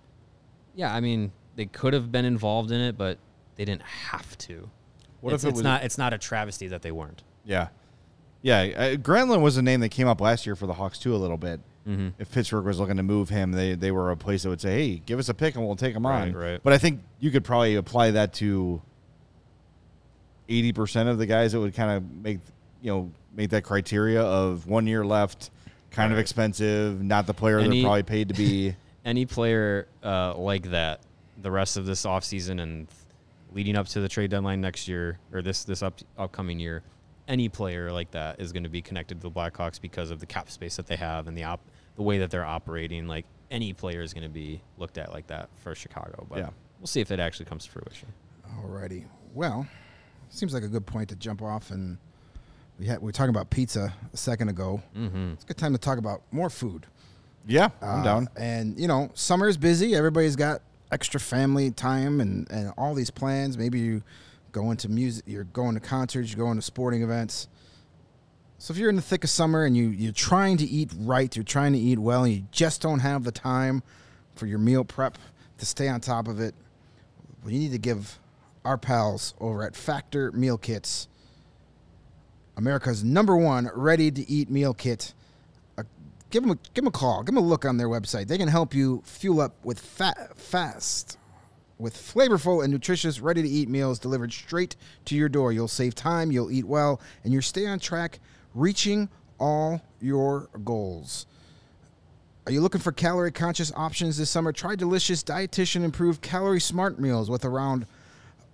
Speaker 2: yeah, I mean, they could have been involved in it, but they didn't have to.
Speaker 1: What
Speaker 2: it's,
Speaker 1: if it
Speaker 2: it's
Speaker 1: was-
Speaker 2: not? It's not a travesty that they weren't.
Speaker 1: Yeah, yeah. Uh, Granlund was a name that came up last year for the Hawks too a little bit.
Speaker 2: Mm-hmm.
Speaker 1: If Pittsburgh was looking to move him, they they were a place that would say, "Hey, give us a pick and we'll take him
Speaker 2: Right,
Speaker 1: on."
Speaker 2: right.
Speaker 1: But I think you could probably apply that to eighty percent of the guys that would kind of make you know make that criteria of one year left, kind of expensive, not the player
Speaker 2: Any-
Speaker 1: they're probably paid to be.
Speaker 2: any player uh, like that the rest of this offseason and leading up to the trade deadline next year or this this up, upcoming year any player like that is going to be connected to the Blackhawks because of the cap space that they have and the op- the way that they're operating like any player is going to be looked at like that for Chicago but
Speaker 1: Yeah.
Speaker 2: we'll see if it actually comes to fruition
Speaker 4: Alrighty. Well, seems like a good point to jump off. And we had we were talking about pizza a second ago. Mm-hmm. It's a good time to talk about more food.
Speaker 1: Yeah, I'm
Speaker 4: Uh,
Speaker 1: down.
Speaker 4: And you know, summer is busy. Everybody's got extra family time and and all these plans. Maybe you go into music, you're going to concerts, you're going to sporting events. So if you're in the thick of summer and you you're trying to eat right, you're trying to eat well, and you just don't have the time for your meal prep to stay on top of it, well, you need to give our pals over at Factor Meal Kits, America's number one ready to eat meal kit, give them a give them a call, give them a look on their website. They can help you fuel up with fat fast with flavorful and nutritious ready to eat meals delivered straight to your door. You'll save time, you'll eat well, and you'll stay on track reaching all your goals. Are you looking for calorie conscious options this summer? Try delicious dietitian improved calorie smart meals with around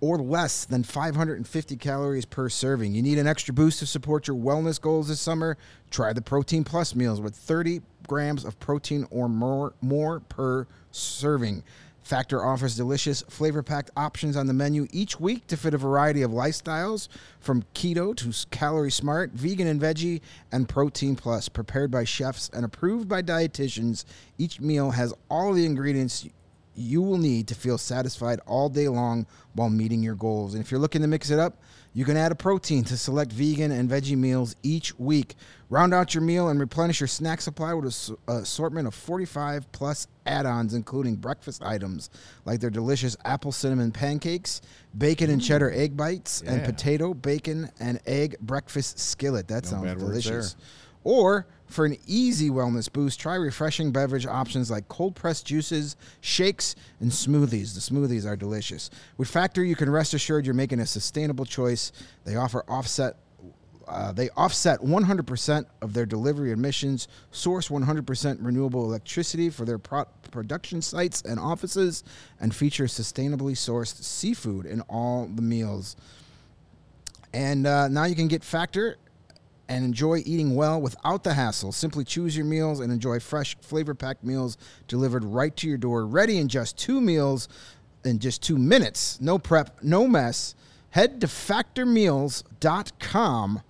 Speaker 4: or less than 550 calories per serving. You need an extra boost to support your wellness goals this summer? Try the Protein Plus meals with 30 grams of protein or more, more per serving. Factor offers delicious, flavor packed options on the menu each week to fit a variety of lifestyles from keto to calorie smart, vegan and veggie, and protein plus. Prepared by chefs and approved by dietitians, each meal has all the ingredients you will need to feel satisfied all day long while meeting your goals. And if you're looking to mix it up, you can add a protein to select vegan and veggie meals each week. Round out your meal and replenish your snack supply with an uh, assortment of 45 plus add ons, including breakfast items like their delicious apple cinnamon pancakes, bacon and cheddar egg bites, and potato, bacon, and egg breakfast skillet. That
Speaker 1: No
Speaker 4: sounds delicious. Or for an easy wellness boost, try refreshing beverage options like cold pressed juices, shakes, and smoothies. The smoothies are delicious. With Factor, you can rest assured you're making a sustainable choice. They offer offset. Uh, they offset 100% of their delivery emissions, source 100% renewable electricity for their pro- production sites and offices, and feature sustainably sourced seafood in all the meals. And uh, now you can get Factor and enjoy eating well without the hassle. Simply choose your meals and enjoy fresh, flavor packed meals delivered right to your door, ready in just two meals in just two minutes. No prep, no mess. Head to factormeals.com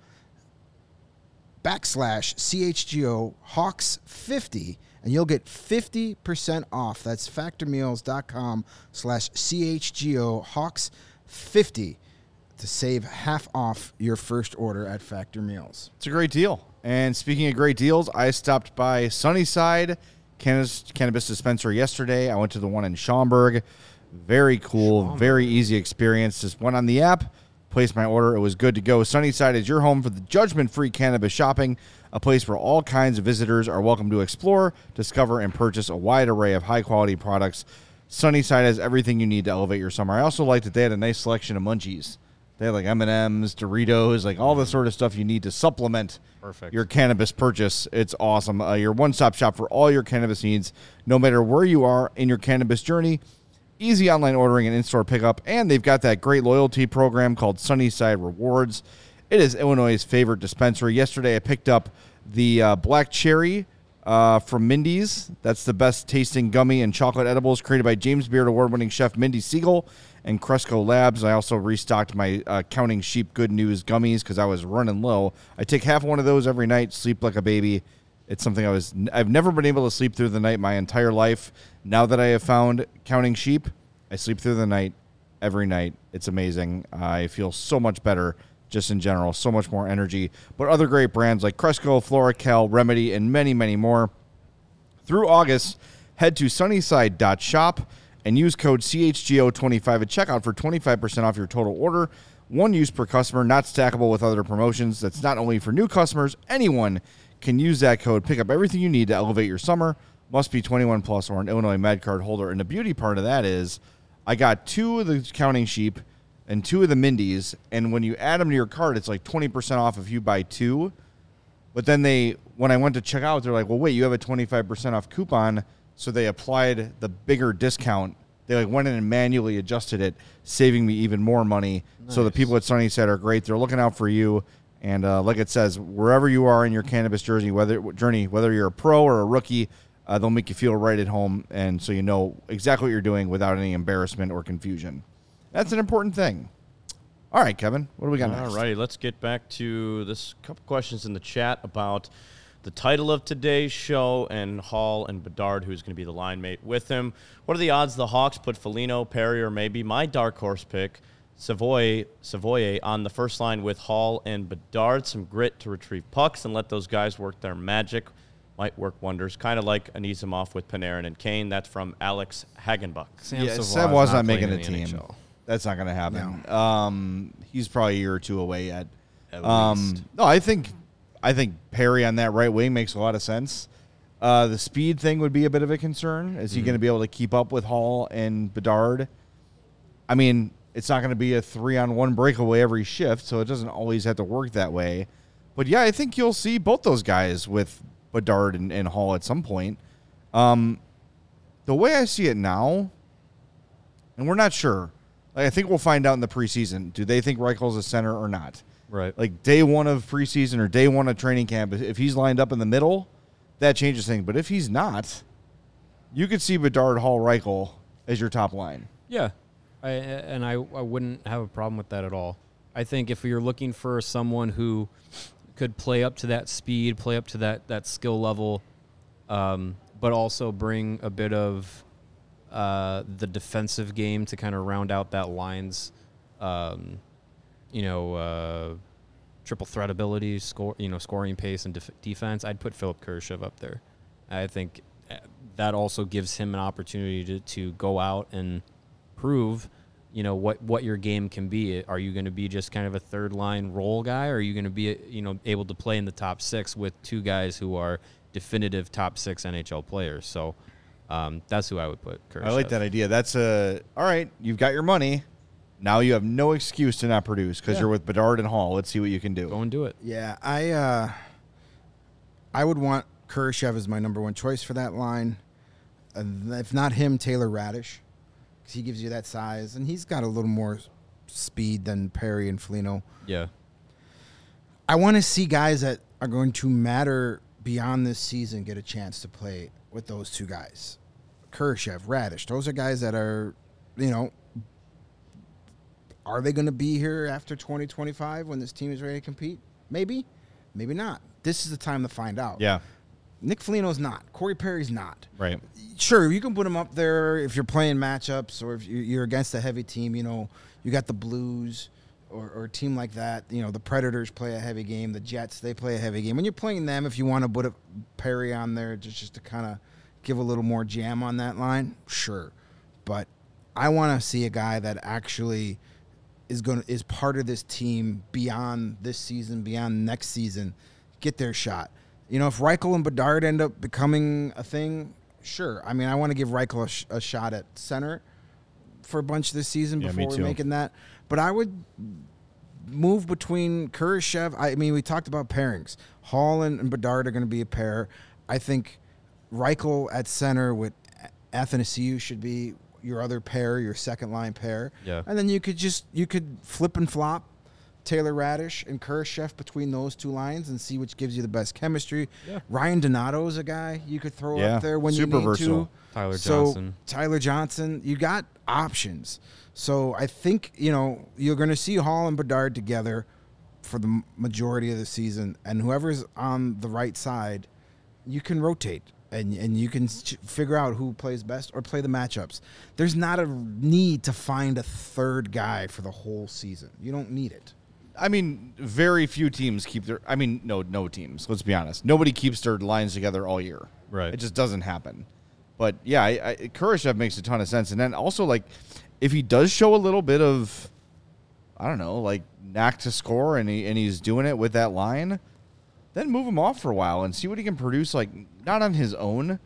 Speaker 4: backslash CHGO Hawks 50 and you'll get 50% off. That's factormeals.com slash CHGO Hawks 50 to save half off your first order at Factor Meals.
Speaker 1: It's a great deal. And speaking of great deals, I stopped by Sunnyside Cannabis, Cannabis Dispensary yesterday. I went to the one in Schaumburg. Very cool, very easy experience. Just went on the app, placed my order. It was good to go. Sunnyside is your home for the judgment free cannabis shopping, a place where all kinds of visitors are welcome to explore, discover, and purchase a wide array of high quality products. Sunnyside has everything you need to elevate your summer. I also liked that they had a nice selection of munchies. They had like M and M's, Doritos, like all the sort of stuff you need to supplement
Speaker 2: Perfect.
Speaker 1: your cannabis purchase. It's awesome. Uh, your one stop shop for all your cannabis needs, no matter where you are in your cannabis journey. Easy online ordering and in store pickup, and they've got that great loyalty program called Sunnyside Rewards. It is Illinois' favorite dispensary. Yesterday, I picked up the uh, black cherry uh, from Mindy's. That's the best tasting gummy and chocolate edibles created by James Beard award winning chef Mindy Segal and Cresco Labs. I also restocked my uh, Counting Sheep Good News gummies because I was running low. I take half one of those every night, sleep like a baby. It's something I was I've never been able to sleep through the night my entire life. Now that I have found Counting Sheep, I sleep through the night every night. It's amazing. I feel so much better just in general, so much more energy. But other great brands like Cresco, Floracal, Remedy, and many, many more. Through August, head to sunnyside.shop and use code CHGO25 at checkout for 25% off your total order. One use per customer, not stackable with other promotions. That's not only for new customers, anyone can use that code. Pick up everything you need to elevate your summer. Must be 21 plus or an Illinois Med card holder. And the beauty part of that is I got two of the counting sheep and two of the Mindies. And when you add them to your cart, it's like 20% off if you buy two. But then they, when I went to check out, they're like, "Well, wait, you have a twenty five percent off coupon." So they applied the bigger discount. They like went in and manually adjusted it, saving me even more money. So the people at Sunnyside are great. They're looking out for you. And uh, like it says, wherever you are in your cannabis journey, whether journey, whether you're a pro or a rookie, uh, they'll make you feel right at home, and so you know exactly what you're doing without any embarrassment or confusion. That's an important thing. All right, Kevin, what do we got next?
Speaker 3: All righty, let's get back to this couple questions in the chat about the title of today's show and Hall and Bedard, who's going to be the line mate with him. What are the odds the Hawks put Foligno, Perry, or maybe my dark horse pick, Savoie, Savoie, on the first line with Hall and Bedard? Some grit to retrieve pucks and let those guys work their magic. Might work wonders, kind of like Anisimov with Panarin and Kane. That's from Alex Hagenbuck.
Speaker 2: Sam
Speaker 1: yeah,
Speaker 2: Savoie's
Speaker 1: Sam was not,
Speaker 2: not
Speaker 1: making a
Speaker 2: the
Speaker 1: team.
Speaker 2: NHL.
Speaker 1: That's not going to happen. Um, he's probably a year or two away yet.
Speaker 2: At
Speaker 1: um,
Speaker 2: least.
Speaker 1: No, I think I think Perry on that right wing makes a lot of sense. Uh, the speed thing would be a bit of a concern. Is he going to be able to keep up with Hall and Bedard? I mean, it's not going to be a three on one breakaway every shift, so it doesn't always have to work that way. But yeah, I think you'll see both those guys with Bedard and, and Hall at some point. Um, the way I see it now, and we're not sure. Like, I think we'll find out in the preseason. Do they think Reichel's a center or not?
Speaker 2: Right.
Speaker 1: Like day one of preseason or day one of training camp, if he's lined up in the middle, that changes things. But if he's not, you could see Bedard, Hall, Reichel as your top line.
Speaker 2: Yeah, I, and I, I wouldn't have a problem with that at all. I think if you're looking for someone who could play up to that speed, play up to that, that skill level, um, but also bring a bit of uh, the defensive game to kind of round out that line's, um, you know, uh, triple threat ability, score, you know, scoring pace and def- defense. I'd put Philipp Kurashev up there. I think uh, that also gives him an opportunity to, to go out and prove, you know, what, what your game can be. Are you going to be just kind of a third line role guy, or are you going to be, you know, able to play in the top six with two guys who are definitive top six NHL players? So um, that's who I would put.
Speaker 1: I like that idea. That's a all right. You've got your money. Now you have no excuse to not produce because
Speaker 4: Yeah.
Speaker 1: you're with Bedard and Hall. Let's see what you can do.
Speaker 2: Go and do it.
Speaker 4: Yeah, I uh, I would want Kurashev as my number one choice for that line. And if not him, Taylor Raddysh, because he gives you that size, and he's got a little more speed than Perry and Foligno.
Speaker 2: Yeah.
Speaker 4: I want to see guys that are going to matter beyond this season get a chance to play with those two guys. Kurashev, Raddysh, those are guys that are, you know, are they going to be here after 2025 when this team is ready to compete? Maybe, maybe not. This is the time to find out.
Speaker 1: Yeah.
Speaker 4: Nick Foligno's not. Corey Perry's not.
Speaker 1: Right.
Speaker 4: Sure, you can put him up there if you're playing matchups or if you- you're against a heavy team. You know, you got the Blues or, or a team like that. You know, the Predators play a heavy game. The Jets they play a heavy game. When you're playing them, if you want to put a Perry on there just just to kind of give a little more jam on that line, sure. But I want to see a guy that actually is going to is part of this team beyond this season, beyond next season, get their shot. You know, if Reichel and Bedard end up becoming a thing, sure. I mean, I want to give Reichel a, sh- a shot at center for a bunch this season
Speaker 1: Yeah,
Speaker 4: before we're making that. But I would move between Kurashev. I mean, we talked about pairings. Hall and, and Bedard are going to be a pair. I think Reichel at center with Athanasiu should be your other pair, your second line pair.
Speaker 2: Yeah.
Speaker 4: And then you could just you could flip and flop Taylor Raddysh and Kurashev between those two lines and see which gives you the best chemistry.
Speaker 2: Yeah.
Speaker 4: Ryan Donato is a guy you could throw
Speaker 1: Yeah,
Speaker 4: up there when
Speaker 1: super
Speaker 4: you need
Speaker 1: versatile.
Speaker 4: to.
Speaker 2: Tyler
Speaker 4: So,
Speaker 2: Johnson.
Speaker 4: Tyler Johnson, you got options. So I think you know you're going to see Hall and Bedard together for the majority of the season, and whoever's on the right side, you can rotate and and you can ch- figure out who plays best or play the matchups. There's not a need to find a third guy for the whole season. You don't need it.
Speaker 1: I mean, very few teams keep their. I mean, no, no teams. Let's be honest. Nobody keeps their lines together all year.
Speaker 2: Right.
Speaker 1: It just doesn't happen. But yeah, I, I, Kurashev makes a ton of sense. And then also, like, if he does show a little bit of, I don't know, like knack to score, and he and he's doing it with that line, then move him off for a while and see what he can produce. Like, not on his own,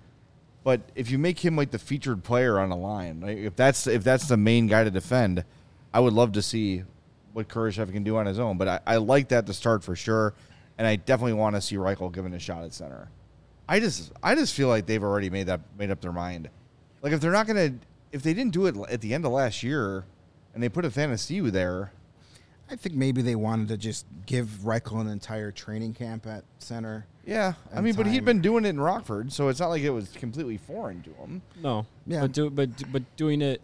Speaker 1: but if you make him like the featured player on a line, like if that's if that's the main guy to defend, I would love to see what Kurashev can do on his own. But I, I like that to start for sure, and I definitely want to see Reichel given a shot at center. I just I just feel like they've already made that made up their mind. Like if they're not gonna if they didn't do it at the end of last year, and they put Athanasiu there,
Speaker 4: I think maybe they wanted to just give Reichel an entire training camp at center.
Speaker 1: yeah. I
Speaker 4: And
Speaker 1: mean, but he'd been doing it in Rockford, so it's not like it was completely foreign to him.
Speaker 2: No.
Speaker 4: Yeah.
Speaker 2: But do, but but doing it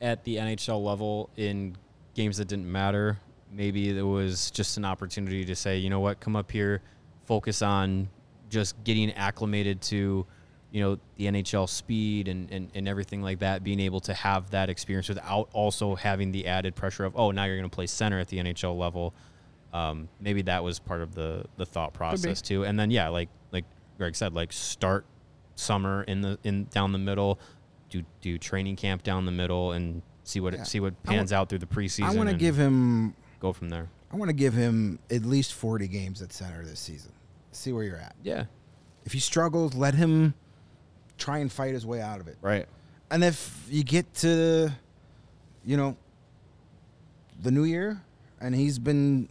Speaker 2: at the NHL level in games that didn't matter maybe it was just an opportunity to say, you know what, come up here, focus on just getting acclimated to, you know, the NHL speed and, and, and everything like that, being able to have that experience without also having the added pressure of, oh, now you're going to play center at the NHL level. Um, maybe that was part of the the thought process too. And then yeah, like like Greg said, like start summer in the in down the middle, do do training camp down the middle, and see what
Speaker 4: Yeah.
Speaker 2: see what pans out through the preseason.
Speaker 4: I want to give him.
Speaker 2: go from there.
Speaker 4: I want to give him at least 40 games at center this season. See where you're at.
Speaker 2: Yeah,
Speaker 4: If he struggles, let him try and fight his way out of it.
Speaker 1: Right.
Speaker 4: And if you get to, you know, the new year and he's been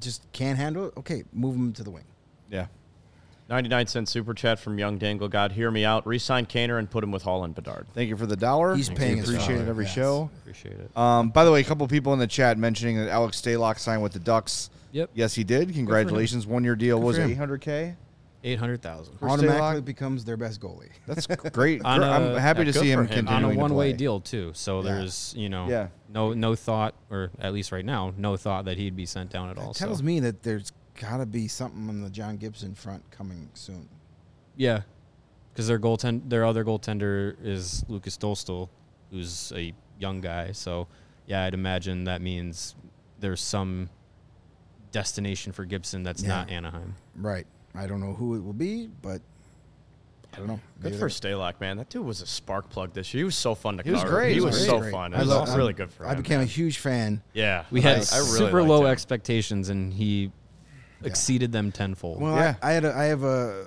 Speaker 4: just can't handle it, okay, move him to the wing.
Speaker 1: Yeah.
Speaker 3: 99 cent super chat from Young Dangle God. Hear me out. Resign Kaner and put him with Hall and Bedard.
Speaker 1: Thank you for the dollar.
Speaker 4: He's
Speaker 1: We
Speaker 4: paying his
Speaker 1: Appreciate
Speaker 4: dollar,
Speaker 1: it every
Speaker 4: yes.
Speaker 1: show.
Speaker 2: appreciate it.
Speaker 1: Um, by the way, a couple people in the chat mentioning that Alex Stalock signed with the Ducks.
Speaker 2: Yep.
Speaker 1: Yes, he did. Congratulations. One year deal
Speaker 4: Good
Speaker 1: was
Speaker 4: for him.
Speaker 1: 800K.
Speaker 2: Eight hundred thousand
Speaker 4: Automatically
Speaker 1: Stalock?
Speaker 4: becomes their best goalie.
Speaker 1: That's great.
Speaker 2: On
Speaker 1: I'm happy
Speaker 3: yeah,
Speaker 1: to see him,
Speaker 3: for him.
Speaker 2: on a one-way
Speaker 1: play.
Speaker 2: deal too. So
Speaker 4: Yeah.
Speaker 2: there's you know
Speaker 1: Yeah.
Speaker 2: no no thought or at least right now no thought that he'd be sent down at all.
Speaker 4: Tells
Speaker 2: so.
Speaker 4: me that there's got to be something on the John Gibson front coming soon.
Speaker 2: Yeah, because their goaltend their other goaltender is Lukas Dostal, who's a young guy. So yeah, I'd imagine that means there's some destination for Gibson that's
Speaker 4: Yeah.
Speaker 2: not Anaheim.
Speaker 4: Right. I don't know who it will be, but I don't know.
Speaker 3: Good
Speaker 4: Maybe
Speaker 3: for
Speaker 4: they're-
Speaker 3: Stalock, man. That dude was a spark plug this year. He was so fun to
Speaker 1: He was
Speaker 3: cover.
Speaker 1: great.
Speaker 3: He
Speaker 1: He
Speaker 3: was
Speaker 1: was
Speaker 3: so
Speaker 4: great.
Speaker 3: fun. It
Speaker 4: I
Speaker 3: was
Speaker 4: love-
Speaker 3: really good for him.
Speaker 4: I became
Speaker 3: man.
Speaker 4: a huge fan.
Speaker 3: Yeah.
Speaker 2: We had
Speaker 3: I- I really
Speaker 2: super low
Speaker 3: him.
Speaker 2: expectations, and he exceeded them tenfold.
Speaker 4: Well,
Speaker 1: Yeah.
Speaker 4: I, I had a, I have a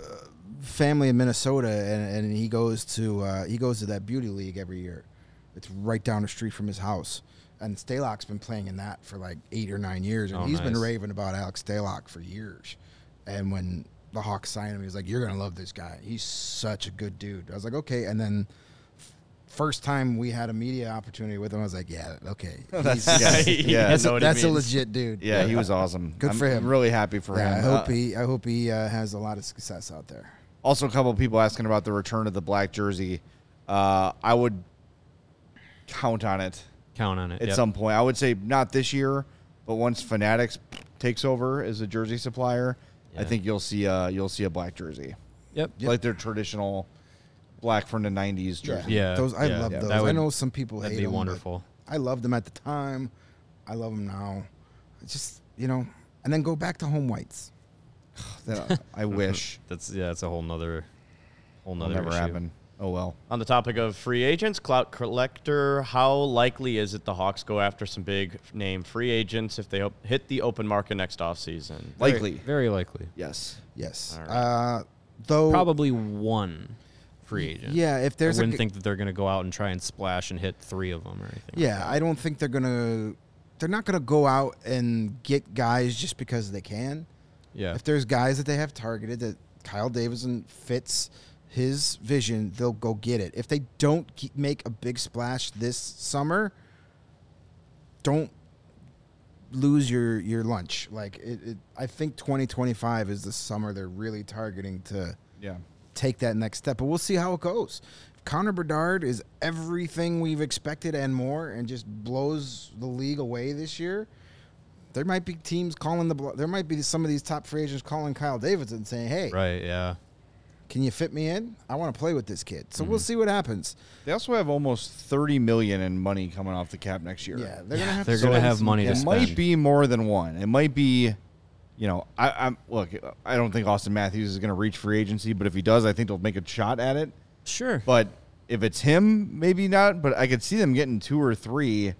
Speaker 4: family in Minnesota, and, and he goes to uh, he goes to that beauty league every year. It's right down the street from his house, and Stalock's been playing in that for like eight or nine years, and
Speaker 2: Oh,
Speaker 4: he's been raving about Alex Stalock for years. And when the Hawks signed him, he was like, "You're gonna love this guy. He's such a good dude." I was like, "Okay," and then. First time we had a media opportunity with him, I was like, "Yeah, okay,
Speaker 1: That's,
Speaker 4: He's-
Speaker 1: yeah, yeah.
Speaker 4: that's,
Speaker 3: know
Speaker 4: a, that's a legit dude."
Speaker 1: Yeah, he was awesome.
Speaker 4: Good
Speaker 1: I'm
Speaker 4: for him.
Speaker 1: really happy for
Speaker 4: Yeah, I
Speaker 1: him.
Speaker 4: hope
Speaker 1: Uh,
Speaker 4: he, I hope he uh, has a lot of success out there.
Speaker 1: Also, a couple of people asking about the return of the black jersey. Uh, I would count on it
Speaker 2: Count on it.
Speaker 1: at
Speaker 2: yep.
Speaker 1: some point. I would say not this year, but once Fanatics takes over as a jersey supplier, I think you'll see a you'll see a black jersey,
Speaker 2: Yep.
Speaker 1: like their traditional black from the '90s jersey.
Speaker 2: Yeah,
Speaker 4: those I
Speaker 2: yeah,
Speaker 4: love
Speaker 2: yeah.
Speaker 4: those.
Speaker 2: That
Speaker 4: I know some people
Speaker 2: That'd
Speaker 4: hate
Speaker 2: be
Speaker 4: them,
Speaker 2: wonderful.
Speaker 4: I loved them at the time. I love them now. It's just you know, and then go back to home whites.
Speaker 1: That- I wish
Speaker 2: That's yeah. That's a whole nother, whole
Speaker 1: will
Speaker 2: nother
Speaker 1: never
Speaker 2: issue.
Speaker 1: happen. Oh well.
Speaker 3: On the topic of free agents, clout collector, how likely is it the Hawks go after some big name free agents if they op- hit the open market next offseason?
Speaker 2: Very-
Speaker 1: Likely.
Speaker 2: Very likely.
Speaker 1: Yes.
Speaker 4: Yes.
Speaker 3: All
Speaker 4: Uh, though
Speaker 2: Probably one free agent.
Speaker 4: Yeah, if there's
Speaker 2: I wouldn't
Speaker 4: g-
Speaker 2: think that they're going to go out and try and splash and hit three of them or anything.
Speaker 4: Yeah,
Speaker 2: that.
Speaker 4: I don't think they're gonna. They're not gonna go out and get guys just because they can.
Speaker 2: yeah.
Speaker 4: If there's guys that they have targeted that Kyle Davidson fits his vision, they'll go get it. If they don't ke- make a big splash this summer, don't lose your your lunch. Like it, it I think 2025 is the summer they're really targeting to
Speaker 1: Yeah.
Speaker 4: take that next step. But we'll see how it goes. If Connor Bedard is everything we've expected and more, and just blows the league away this year. There might be teams calling the. There might be some of these top free agents calling Kyle Davidson saying, "Hey,
Speaker 2: Right. Yeah.
Speaker 4: Can you fit me in? I want to play with this kid." So
Speaker 2: Mm-hmm.
Speaker 4: we'll see what happens.
Speaker 1: They also have almost 30 million in money coming off the cap next year.
Speaker 4: Yeah, they're
Speaker 2: Yeah,
Speaker 4: gonna have.
Speaker 2: they're
Speaker 4: to
Speaker 2: gonna have money
Speaker 1: it
Speaker 4: cash.
Speaker 2: spend.
Speaker 1: might be more than one. It might be, you know, I, I'm look. I don't think Auston Matthews is going to reach free agency, but if he does, I think they'll make a shot at it.
Speaker 2: Sure.
Speaker 1: But if it's him, maybe not. But I could see them getting two or three,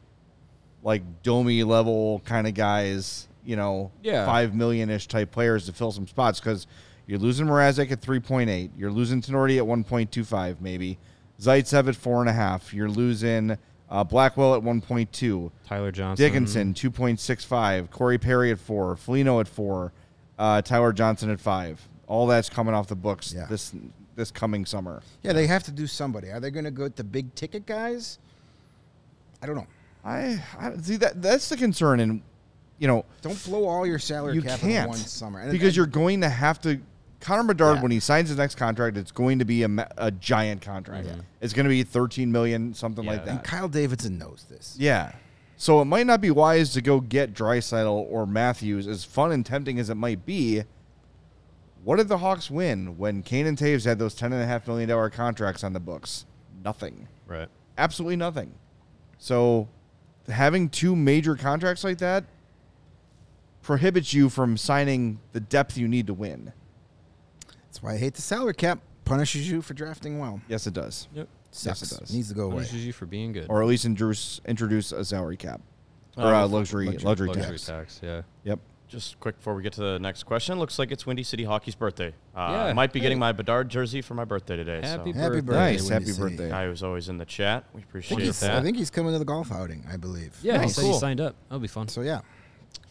Speaker 1: like Domi level kind of guys. You know,
Speaker 2: Yeah.
Speaker 1: five million ish type players to fill some spots because you're losing Mrazek at three point eight. You're losing Tinordi at one point two five, maybe. Zaitsev at four and a half. You're losing uh, Blackwell at one point two.
Speaker 2: Tyler Johnson.
Speaker 1: Dickinson, 2.65. Corey Perry at four. Foligno at four. Uh, Tyler Johnson at five. All that's coming off the books
Speaker 4: Yeah.
Speaker 1: this this coming summer.
Speaker 4: Yeah, they have to do somebody. Are they going to go with the big ticket guys? I don't know.
Speaker 1: I, I see that that's the concern, and you know
Speaker 4: Don't blow all your salary
Speaker 1: you
Speaker 4: cap in
Speaker 1: can't
Speaker 4: one summer. And-
Speaker 1: because
Speaker 4: and-
Speaker 1: you're going to have to. Connor Bedard,
Speaker 4: Yeah.
Speaker 1: when he signs his next contract, it's going to be a, a giant contract.
Speaker 2: Yeah.
Speaker 1: It's going to be 13 million, something like
Speaker 2: Yeah.
Speaker 4: and
Speaker 1: that.
Speaker 4: Kyle Davidson knows this.
Speaker 1: Yeah, So it might not be wise to go get Draisaitl or Matthews, as fun and tempting as it might be. What did the Hawks win when Kane and Toews had those ten and a half million dollar contracts on the books? Nothing.
Speaker 2: Right.
Speaker 1: Absolutely nothing. So having two major contracts like that prohibits you from signing the depth you need to win.
Speaker 4: That's why I hate the salary cap. Punishes you for drafting well.
Speaker 1: Yes, it does.
Speaker 2: Yep.
Speaker 4: Sucks.
Speaker 1: Yes, it does.
Speaker 4: Needs to go away.
Speaker 2: Punishes you for being good.
Speaker 1: Or at least introduce introduce a salary cap or
Speaker 3: Oh,
Speaker 1: uh, luxury
Speaker 4: luxury-
Speaker 1: luxury,
Speaker 2: luxury
Speaker 1: tax.
Speaker 2: tax. Yeah.
Speaker 1: Yep.
Speaker 3: Just quick before we get to the next question, looks like it's Windy City Hockey's birthday. Uh,
Speaker 2: Yeah.
Speaker 3: I might be getting my Bedard jersey for my birthday today.
Speaker 2: Happy
Speaker 3: so.
Speaker 4: Happy
Speaker 2: birthday.
Speaker 4: birthday,
Speaker 1: Nice.
Speaker 4: Windy
Speaker 1: Happy
Speaker 4: City.
Speaker 1: birthday.
Speaker 3: Guy was always in the chat. We
Speaker 4: I think,
Speaker 3: appreciate
Speaker 4: he's,
Speaker 3: that.
Speaker 4: I think he's coming to the golf outing, I believe.
Speaker 2: Yeah. He
Speaker 1: Nice.
Speaker 2: said he
Speaker 3: Cool.
Speaker 2: signed up. That'll be fun.
Speaker 4: So yeah,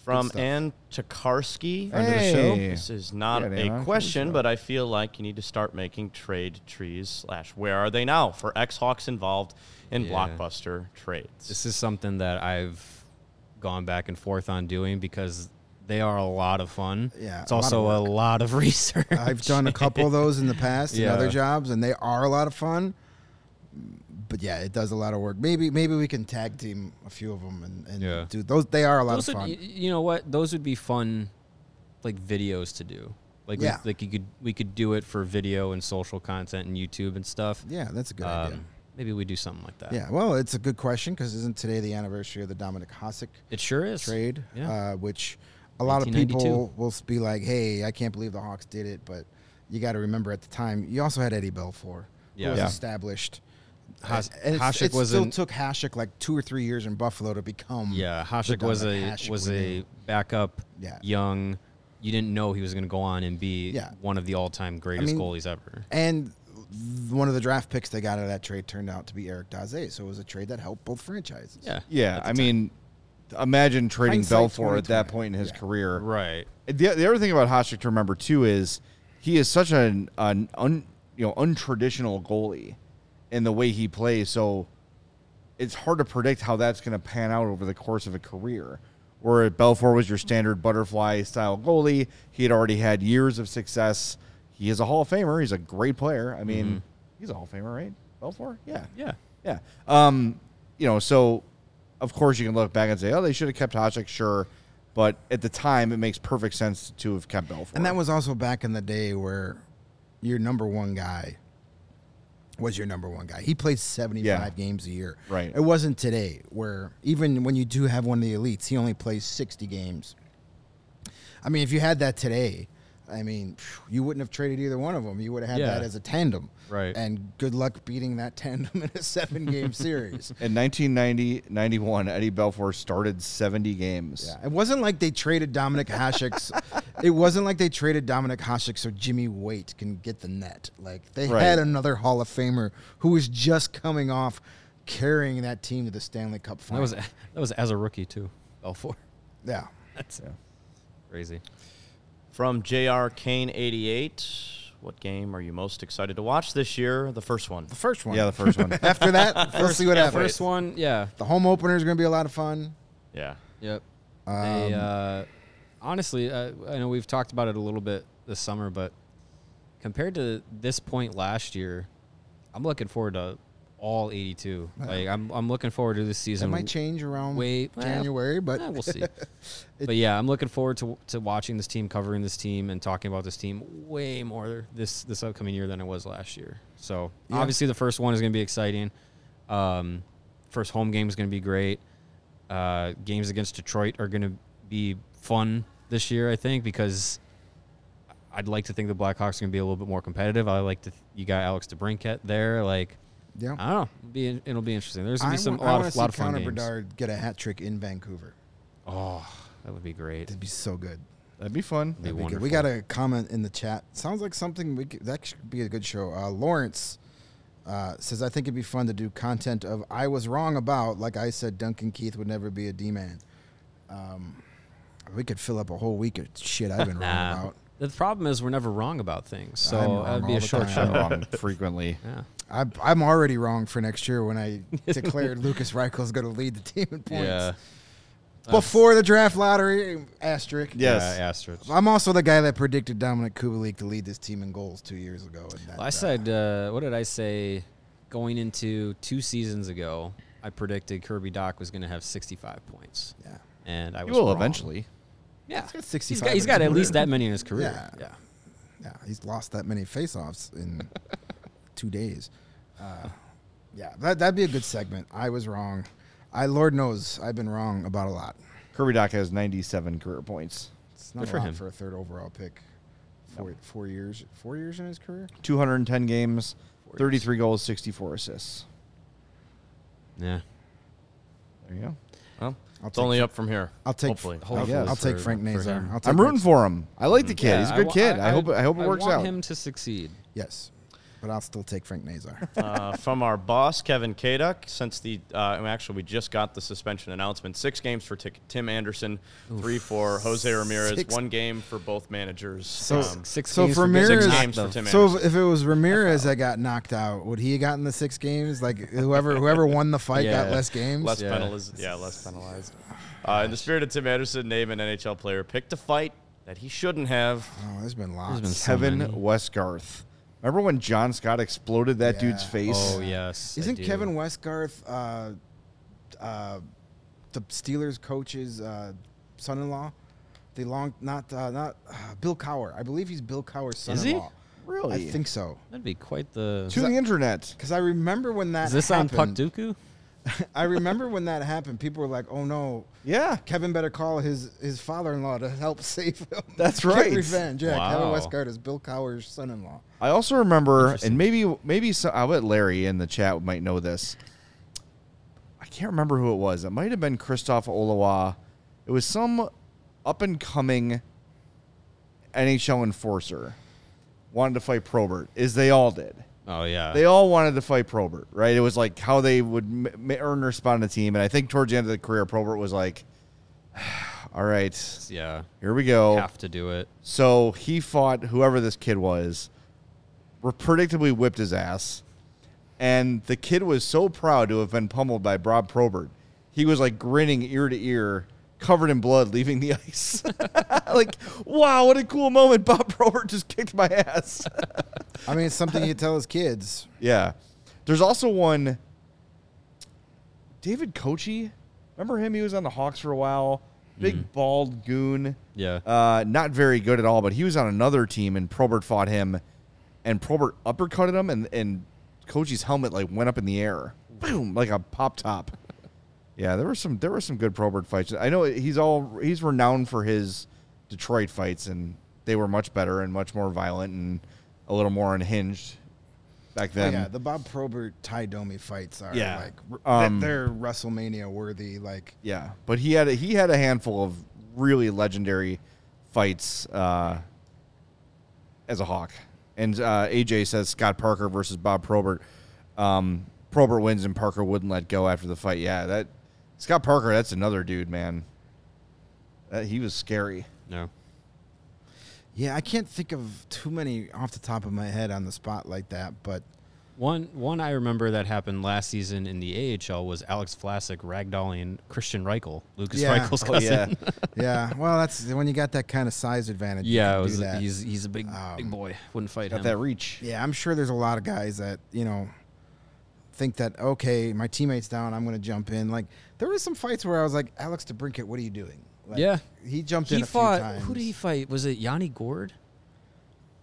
Speaker 3: From. Ann Tokarski.
Speaker 2: Friend of the show.
Speaker 1: Hey.
Speaker 3: This is not
Speaker 1: Yeah,
Speaker 3: a
Speaker 1: Anna, come
Speaker 3: question, but I feel like you need to start making trade trees slash where are they now for ex Hawks involved in
Speaker 2: Yeah.
Speaker 3: blockbuster trades.
Speaker 2: This is something that I've gone back and forth on doing because they are a lot of fun.
Speaker 4: Yeah,
Speaker 2: It's
Speaker 4: a lot of
Speaker 2: also a lot of research.
Speaker 4: I've done a couple of those in the past in
Speaker 2: Yeah.
Speaker 4: other jobs, and they are a lot of fun. But yeah, it does a lot of work. Maybe maybe we can tag team a few of them and, and
Speaker 2: Yeah.
Speaker 4: do those. They are a lot
Speaker 2: Those
Speaker 4: of
Speaker 2: would,
Speaker 4: fun.
Speaker 2: y- you know what? Those would be fun, like videos to do. Like we- like you could we could do it for video and social content and YouTube and stuff.
Speaker 4: yeah, that's a good idea.
Speaker 2: Um, maybe we do something like that.
Speaker 4: Yeah, well, it's a good question because isn't today the anniversary of the Dominik Hasek
Speaker 2: it sure is.
Speaker 4: trade?
Speaker 2: Yeah.
Speaker 4: Uh, which a lot of people will be like, "Hey, I can't believe the Hawks did it," but you got to remember at the time you also had Eddie Belfour,
Speaker 2: Yeah.
Speaker 4: who was
Speaker 1: Yeah.
Speaker 4: established.
Speaker 2: Has-
Speaker 4: and it's-
Speaker 2: Hasek
Speaker 4: it
Speaker 2: was
Speaker 4: still
Speaker 2: an-
Speaker 4: took Hasek like two or three years in Buffalo to become.
Speaker 2: Yeah,
Speaker 4: the
Speaker 2: Hasek was a
Speaker 4: Dominik Hasek
Speaker 2: was
Speaker 4: we
Speaker 2: a
Speaker 4: knew.
Speaker 2: backup,
Speaker 4: Yeah.
Speaker 2: young. You didn't know he was going to go on and be
Speaker 4: Yeah.
Speaker 2: one of the all-time greatest
Speaker 4: mean,
Speaker 2: goalies ever.
Speaker 4: And one of the draft picks they got out of that trade turned out to be Eric Daze, so it was a trade that helped both franchises.
Speaker 2: Yeah,
Speaker 1: Yeah, I
Speaker 2: time.
Speaker 1: mean, imagine trading
Speaker 4: Hindsight
Speaker 1: Belfour at that
Speaker 4: 2020.
Speaker 1: point in his
Speaker 4: Yeah.
Speaker 1: career.
Speaker 2: right.
Speaker 1: The, the other thing about Hasek to remember too is he is such an, an un, you know untraditional goalie in the way he plays. So it's hard to predict how that's going to pan out over the course of a career. Where Belfour was your standard butterfly style goalie, he had already had years of success. He is a Hall of Famer. He's a great player. I mean, he's a Hall of Famer, right? Belfour, yeah,
Speaker 2: Yeah.
Speaker 1: yeah. Um, you know, so of course you can look back and say, oh, they should have kept Hasek, sure. But at the time, it makes perfect sense to have kept Belfour.
Speaker 4: And that was also back in the day where your number one guy was your number one guy. He played 75
Speaker 1: Yeah.
Speaker 4: games a year.
Speaker 1: Right.
Speaker 4: It wasn't today where even when you do have one of the elites, he only plays 60 games. I mean, if you had that today, I mean, you wouldn't have traded either one of them. You would have had
Speaker 2: Yeah.
Speaker 4: that as a tandem.
Speaker 2: Right.
Speaker 4: And good luck beating that tandem in a seven game series.
Speaker 1: in 1990 91, Eddie Belfour started 70 games.
Speaker 4: Yeah, it wasn't like they traded Dominik Hasek's. it wasn't like they traded Dominik Hasek so Jimmy Waite can get the net. Like they
Speaker 1: Right.
Speaker 4: had another Hall of Famer who was just coming off carrying that team to the Stanley Cup final.
Speaker 2: That
Speaker 4: final.
Speaker 2: was that was as a rookie too. Belfour.
Speaker 4: yeah.
Speaker 2: That's
Speaker 1: Yeah.
Speaker 2: crazy.
Speaker 3: From JR Kane 88, what game are you most excited to watch this year? The first one.
Speaker 4: The first one.
Speaker 1: Yeah, the first one.
Speaker 4: After that, we'll see what
Speaker 3: yeah,
Speaker 4: happens.
Speaker 2: First one, yeah.
Speaker 4: The home opener is going to be a lot of fun.
Speaker 3: Yeah.
Speaker 2: Yep. they,
Speaker 4: Um,
Speaker 2: uh, honestly, uh, I know we've talked about it a little bit this summer, but compared to this point last year, I'm looking forward to all 82. Like I'm, I'm looking forward to this season.
Speaker 4: might change around
Speaker 2: Way well,
Speaker 4: January, but
Speaker 2: eh, we'll see. but yeah, I'm looking forward to to watching this team, covering this team, and talking about this team way more this this upcoming year than it was last year. So
Speaker 4: Yeah.
Speaker 2: obviously, the first one is going to be exciting. Um, first home game is going to be great. Uh, games against Detroit are going to be fun this year, I think, because I'd like to think the Blackhawks are going to be a little bit more competitive. I like to you got Alex DeBrincat there, like.
Speaker 4: yeah.
Speaker 2: I don't know. It'll be, it'll be interesting. There's gonna be some
Speaker 4: wa-
Speaker 2: lot
Speaker 4: wanna
Speaker 2: of
Speaker 4: see
Speaker 2: lot of fun
Speaker 4: Connor
Speaker 2: games.
Speaker 4: Bedard get a hat trick in Vancouver.
Speaker 2: Oh, that would be great.
Speaker 4: It'd be so good.
Speaker 1: That'd be fun.
Speaker 2: Be
Speaker 4: That'd be good. We got a comment in the chat. Sounds like something we could, that should be a good show. Uh, Lawrence uh, says, "I think it'd be fun to do content of I was wrong about. Like I said, Duncan Keith would never be a D man. Um, we could fill up a whole week of shit I've been wrong about.
Speaker 2: The problem is we're never wrong about things, so
Speaker 4: I'm wrong
Speaker 2: that'd be
Speaker 4: all
Speaker 2: a
Speaker 4: the
Speaker 2: short
Speaker 4: time.
Speaker 1: I'm
Speaker 2: show.
Speaker 1: wrong frequently.
Speaker 2: Yeah.
Speaker 4: I, I'm already wrong for next year when I declared Lukas Reichel's going to lead the team in points
Speaker 2: Yeah.
Speaker 4: before the draft lottery. Asterisk.
Speaker 1: Yes.
Speaker 2: Yeah, asterisk.
Speaker 4: I'm also the guy that predicted Dominik Kubalik to lead this team in goals two years ago. And that,
Speaker 2: Well, I
Speaker 4: uh,
Speaker 2: said, uh, what did I say? Going into two seasons ago, I predicted Kirby Dach was going to have 65 points,
Speaker 4: Yeah.
Speaker 2: and I
Speaker 1: He
Speaker 2: was
Speaker 1: will
Speaker 2: wrong.
Speaker 1: eventually.
Speaker 2: Yeah,
Speaker 4: got
Speaker 2: He's
Speaker 4: 65
Speaker 2: got, he's
Speaker 4: in
Speaker 2: got at least that many in his career.
Speaker 4: Yeah.
Speaker 2: yeah.
Speaker 4: Yeah, he's lost that many face-offs in two days. Uh, yeah, that that'd be a good segment. I was wrong. I Lord knows I've been wrong about a lot.
Speaker 1: Kirby Dach has 97 career points,
Speaker 4: It's not
Speaker 2: Good
Speaker 4: a
Speaker 2: for
Speaker 4: lot
Speaker 2: him.
Speaker 4: for a third overall pick. Four, four years, four years in his career.
Speaker 1: 210 games, 33 goals, 64 assists.
Speaker 2: Yeah.
Speaker 1: There you go.
Speaker 3: Well,
Speaker 4: I'll
Speaker 3: it's
Speaker 4: take
Speaker 3: only
Speaker 4: Fra-
Speaker 3: up from here.
Speaker 4: I'll take.
Speaker 3: Hopefully.
Speaker 4: I'll,
Speaker 1: Hopefully
Speaker 4: I'll take Frank
Speaker 2: for
Speaker 4: Nazar. I'll take
Speaker 1: I'm rooting for him. I like the kid.
Speaker 2: Yeah,
Speaker 1: He's a good
Speaker 2: wa-
Speaker 1: kid. I, hope. I hope it
Speaker 2: I
Speaker 1: works
Speaker 2: want
Speaker 1: out.
Speaker 2: him to succeed.
Speaker 4: Yes, but I'll still take Frank Nazar.
Speaker 3: uh, from our boss, Kevin Kaduk, since the uh, actually we just got the suspension announcement. Six games for Ti- Tim Anderson, three for Jose Ramirez,
Speaker 4: Six-
Speaker 3: one game for both managers.
Speaker 4: So-
Speaker 3: Um,
Speaker 2: Six
Speaker 4: so
Speaker 2: games
Speaker 4: for
Speaker 2: for
Speaker 4: Ramirez-
Speaker 3: six
Speaker 2: knocked
Speaker 3: games for Tim
Speaker 4: so
Speaker 3: Anderson.
Speaker 4: if, if it was Ramirez that got knocked out, would he have gotten the six games? Like whoever whoever won the fight got less games.
Speaker 3: less
Speaker 2: Yeah.
Speaker 3: penalized. Yeah, less penalized. Uh, in the spirit of Tim Anderson, name an NHL player picked a fight that he shouldn't have.
Speaker 4: Oh, there's been lots.
Speaker 2: There's been so
Speaker 1: Kevin
Speaker 2: many.
Speaker 1: Westgarth. Remember when John Scott exploded that dude's face?
Speaker 2: Oh yes.
Speaker 4: Isn't. Kevin Westgarth uh, uh, the Steelers coach's uh, son-in-law? The long, not uh, not uh, Bill Cowher. I believe he's Bill
Speaker 2: Cowher's
Speaker 4: son-in-law.
Speaker 1: Really?
Speaker 4: I think so.
Speaker 2: That'd be quite the.
Speaker 1: to the internet.
Speaker 4: Because I remember when that
Speaker 2: Is this on Puck
Speaker 4: happened.
Speaker 2: Dooku?
Speaker 4: I remember when that happened. People were like, "Oh no,
Speaker 1: Yeah.
Speaker 4: Kevin better call his his father-in-law to help save him."
Speaker 1: That's
Speaker 4: Get
Speaker 1: right.
Speaker 4: revenge. Yeah, Kevin
Speaker 2: Wow.
Speaker 4: Westgarth is Bill Cowher's son-in-law.
Speaker 1: I also remember, and maybe maybe so, I'll bet Larry in the chat might know this. I can't remember who it was. It might have been Christoph Olawa. It was some up and coming NHL enforcer wanted to fight Probert, as they all did.
Speaker 2: Oh yeah.
Speaker 1: They all wanted to fight Probert, right? It was like how they would m- earn their spot on the team, and I think towards the end of the career, Probert was like, "All right,
Speaker 2: yeah.
Speaker 1: here we go."
Speaker 2: Have to do it.
Speaker 1: So he fought whoever this kid was, predictably whipped his ass, and the kid was so proud to have been pummeled by Bob Probert. He was like grinning ear to ear, covered in blood, leaving the ice. like, wow, what a cool moment! Bob Probert just kicked my ass.
Speaker 4: I mean, it's something you tell his kids.
Speaker 1: yeah, there's also one. David Koci, remember him? He was on the Hawks for a while. Big bald goon.
Speaker 2: Yeah.
Speaker 1: Uh, not very good at all, but he was on another team, and Probert fought him, and Probert uppercutted him, and and Koci's helmet like went up in the air, boom, like a pop top. Yeah, there were some there were some good Probert fights. I know he's all he's renowned for his Detroit fights, and they were much better and much more violent and a little more unhinged back
Speaker 4: Oh,
Speaker 1: then.
Speaker 4: yeah, the Bob Probert Ty Domi fights are
Speaker 1: Yeah.
Speaker 4: like r-
Speaker 1: Um,
Speaker 4: they're WrestleMania worthy. Like
Speaker 1: Yeah, but he had a, he had a handful of really legendary fights uh, as a Hawk. And uh, AJ says Scott Parker versus Bob Probert. Um, Probert wins and Parker wouldn't let go after the fight. Yeah, that Scott Parker. That's another dude, man. That, he was scary.
Speaker 2: No.
Speaker 4: yeah, I can't think of too many off the top of my head on the spot like that. But
Speaker 2: One one I remember that happened last season in the AHL was Alex Vlasic ragdolling Kristian Reichel, Lukas
Speaker 4: Yeah.
Speaker 2: Reichel's
Speaker 1: Oh
Speaker 2: cousin.
Speaker 1: yeah,
Speaker 4: yeah, well, that's when you got that kind of size advantage.
Speaker 2: yeah,
Speaker 4: can
Speaker 2: it
Speaker 4: do
Speaker 2: was,
Speaker 4: that.
Speaker 2: he's he's a big big
Speaker 4: Um,
Speaker 2: boy. Wouldn't fight
Speaker 1: got
Speaker 2: him.
Speaker 1: that reach.
Speaker 4: Yeah, I'm sure there's a lot of guys that you know think that okay, my teammate's down, I'm going to jump in. Like there was some fights where I was like, Alex DeBrincat, what are you doing? Like,
Speaker 2: Yeah.
Speaker 4: he jumped
Speaker 2: he
Speaker 4: in a
Speaker 2: fought.
Speaker 4: few times.
Speaker 2: Who did he fight? Was it Yanni Gourde?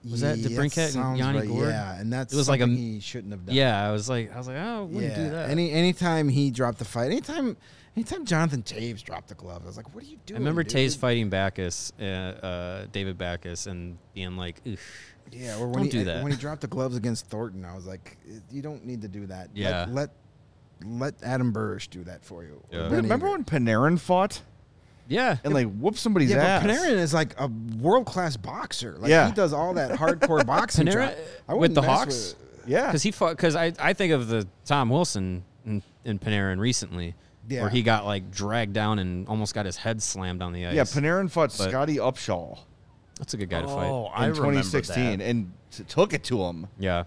Speaker 2: Was that
Speaker 4: Yeah,
Speaker 2: DeBrincat and Yanni
Speaker 4: right,
Speaker 2: Gourde?
Speaker 4: Yeah, and that's
Speaker 2: It was like a-
Speaker 4: something he shouldn't have done.
Speaker 2: Yeah, I was like, I was like, oh, I wouldn't do that.
Speaker 4: Any anytime he dropped the fight, anytime anytime Jonathan Toews dropped the glove, I was like, what are you doing?
Speaker 2: I remember
Speaker 4: dude?
Speaker 2: Toews fighting Backes, uh, uh, David Backes, and being like, Ugh.
Speaker 4: Yeah, or when
Speaker 2: Don't
Speaker 4: he
Speaker 2: do that.
Speaker 4: when he dropped the gloves against Thornton, I was like, you don't need to do that.
Speaker 2: Yeah.
Speaker 4: Let let, let Adam Burish do that for you.
Speaker 2: Yeah.
Speaker 1: Remember when Panarin fought
Speaker 2: yeah,
Speaker 1: and like whooped somebody's
Speaker 4: Yeah,
Speaker 1: ass?
Speaker 4: but Panarin is like a world class boxer. Like
Speaker 1: Yeah.
Speaker 4: he does all that hardcore boxing.
Speaker 2: Panarin-
Speaker 4: I
Speaker 2: with the Hawks?
Speaker 4: with-
Speaker 1: yeah,
Speaker 2: because he fought. Because I, I think of the Tom Wilson in, in Panarin recently,
Speaker 4: Yeah.
Speaker 2: where he got like dragged down and almost got his head slammed on the ice.
Speaker 1: yeah. Panarin fought
Speaker 2: But-
Speaker 1: Scotty Upshall
Speaker 2: that's a good guy to
Speaker 3: Oh,
Speaker 2: fight.
Speaker 3: I
Speaker 1: in
Speaker 3: remember
Speaker 1: 2016
Speaker 3: that.
Speaker 1: and t- took it to him.
Speaker 2: Yeah,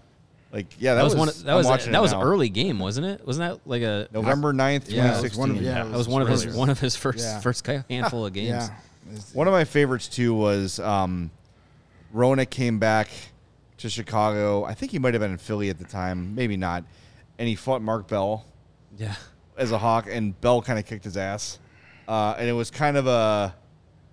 Speaker 1: Like, yeah, that,
Speaker 2: that, was,
Speaker 1: was
Speaker 2: one. Of, that
Speaker 1: I'm
Speaker 2: was
Speaker 1: watching
Speaker 2: that was
Speaker 1: now.
Speaker 2: early game, wasn't it? Wasn't that like a
Speaker 1: November 9th,
Speaker 2: Yeah, it
Speaker 1: 2016.
Speaker 4: was one of- yeah,
Speaker 2: That was one of his one of his first
Speaker 4: Yeah.
Speaker 2: first handful of games.
Speaker 4: Yeah.
Speaker 1: One of my favorites too was um, Rona came back to Chicago. I think he might have been in Philly at the time, maybe not. And he fought Mark Bell.
Speaker 2: Yeah.
Speaker 1: as a Hawk, and Bell kind of kicked his ass. Uh, and it was kind of a.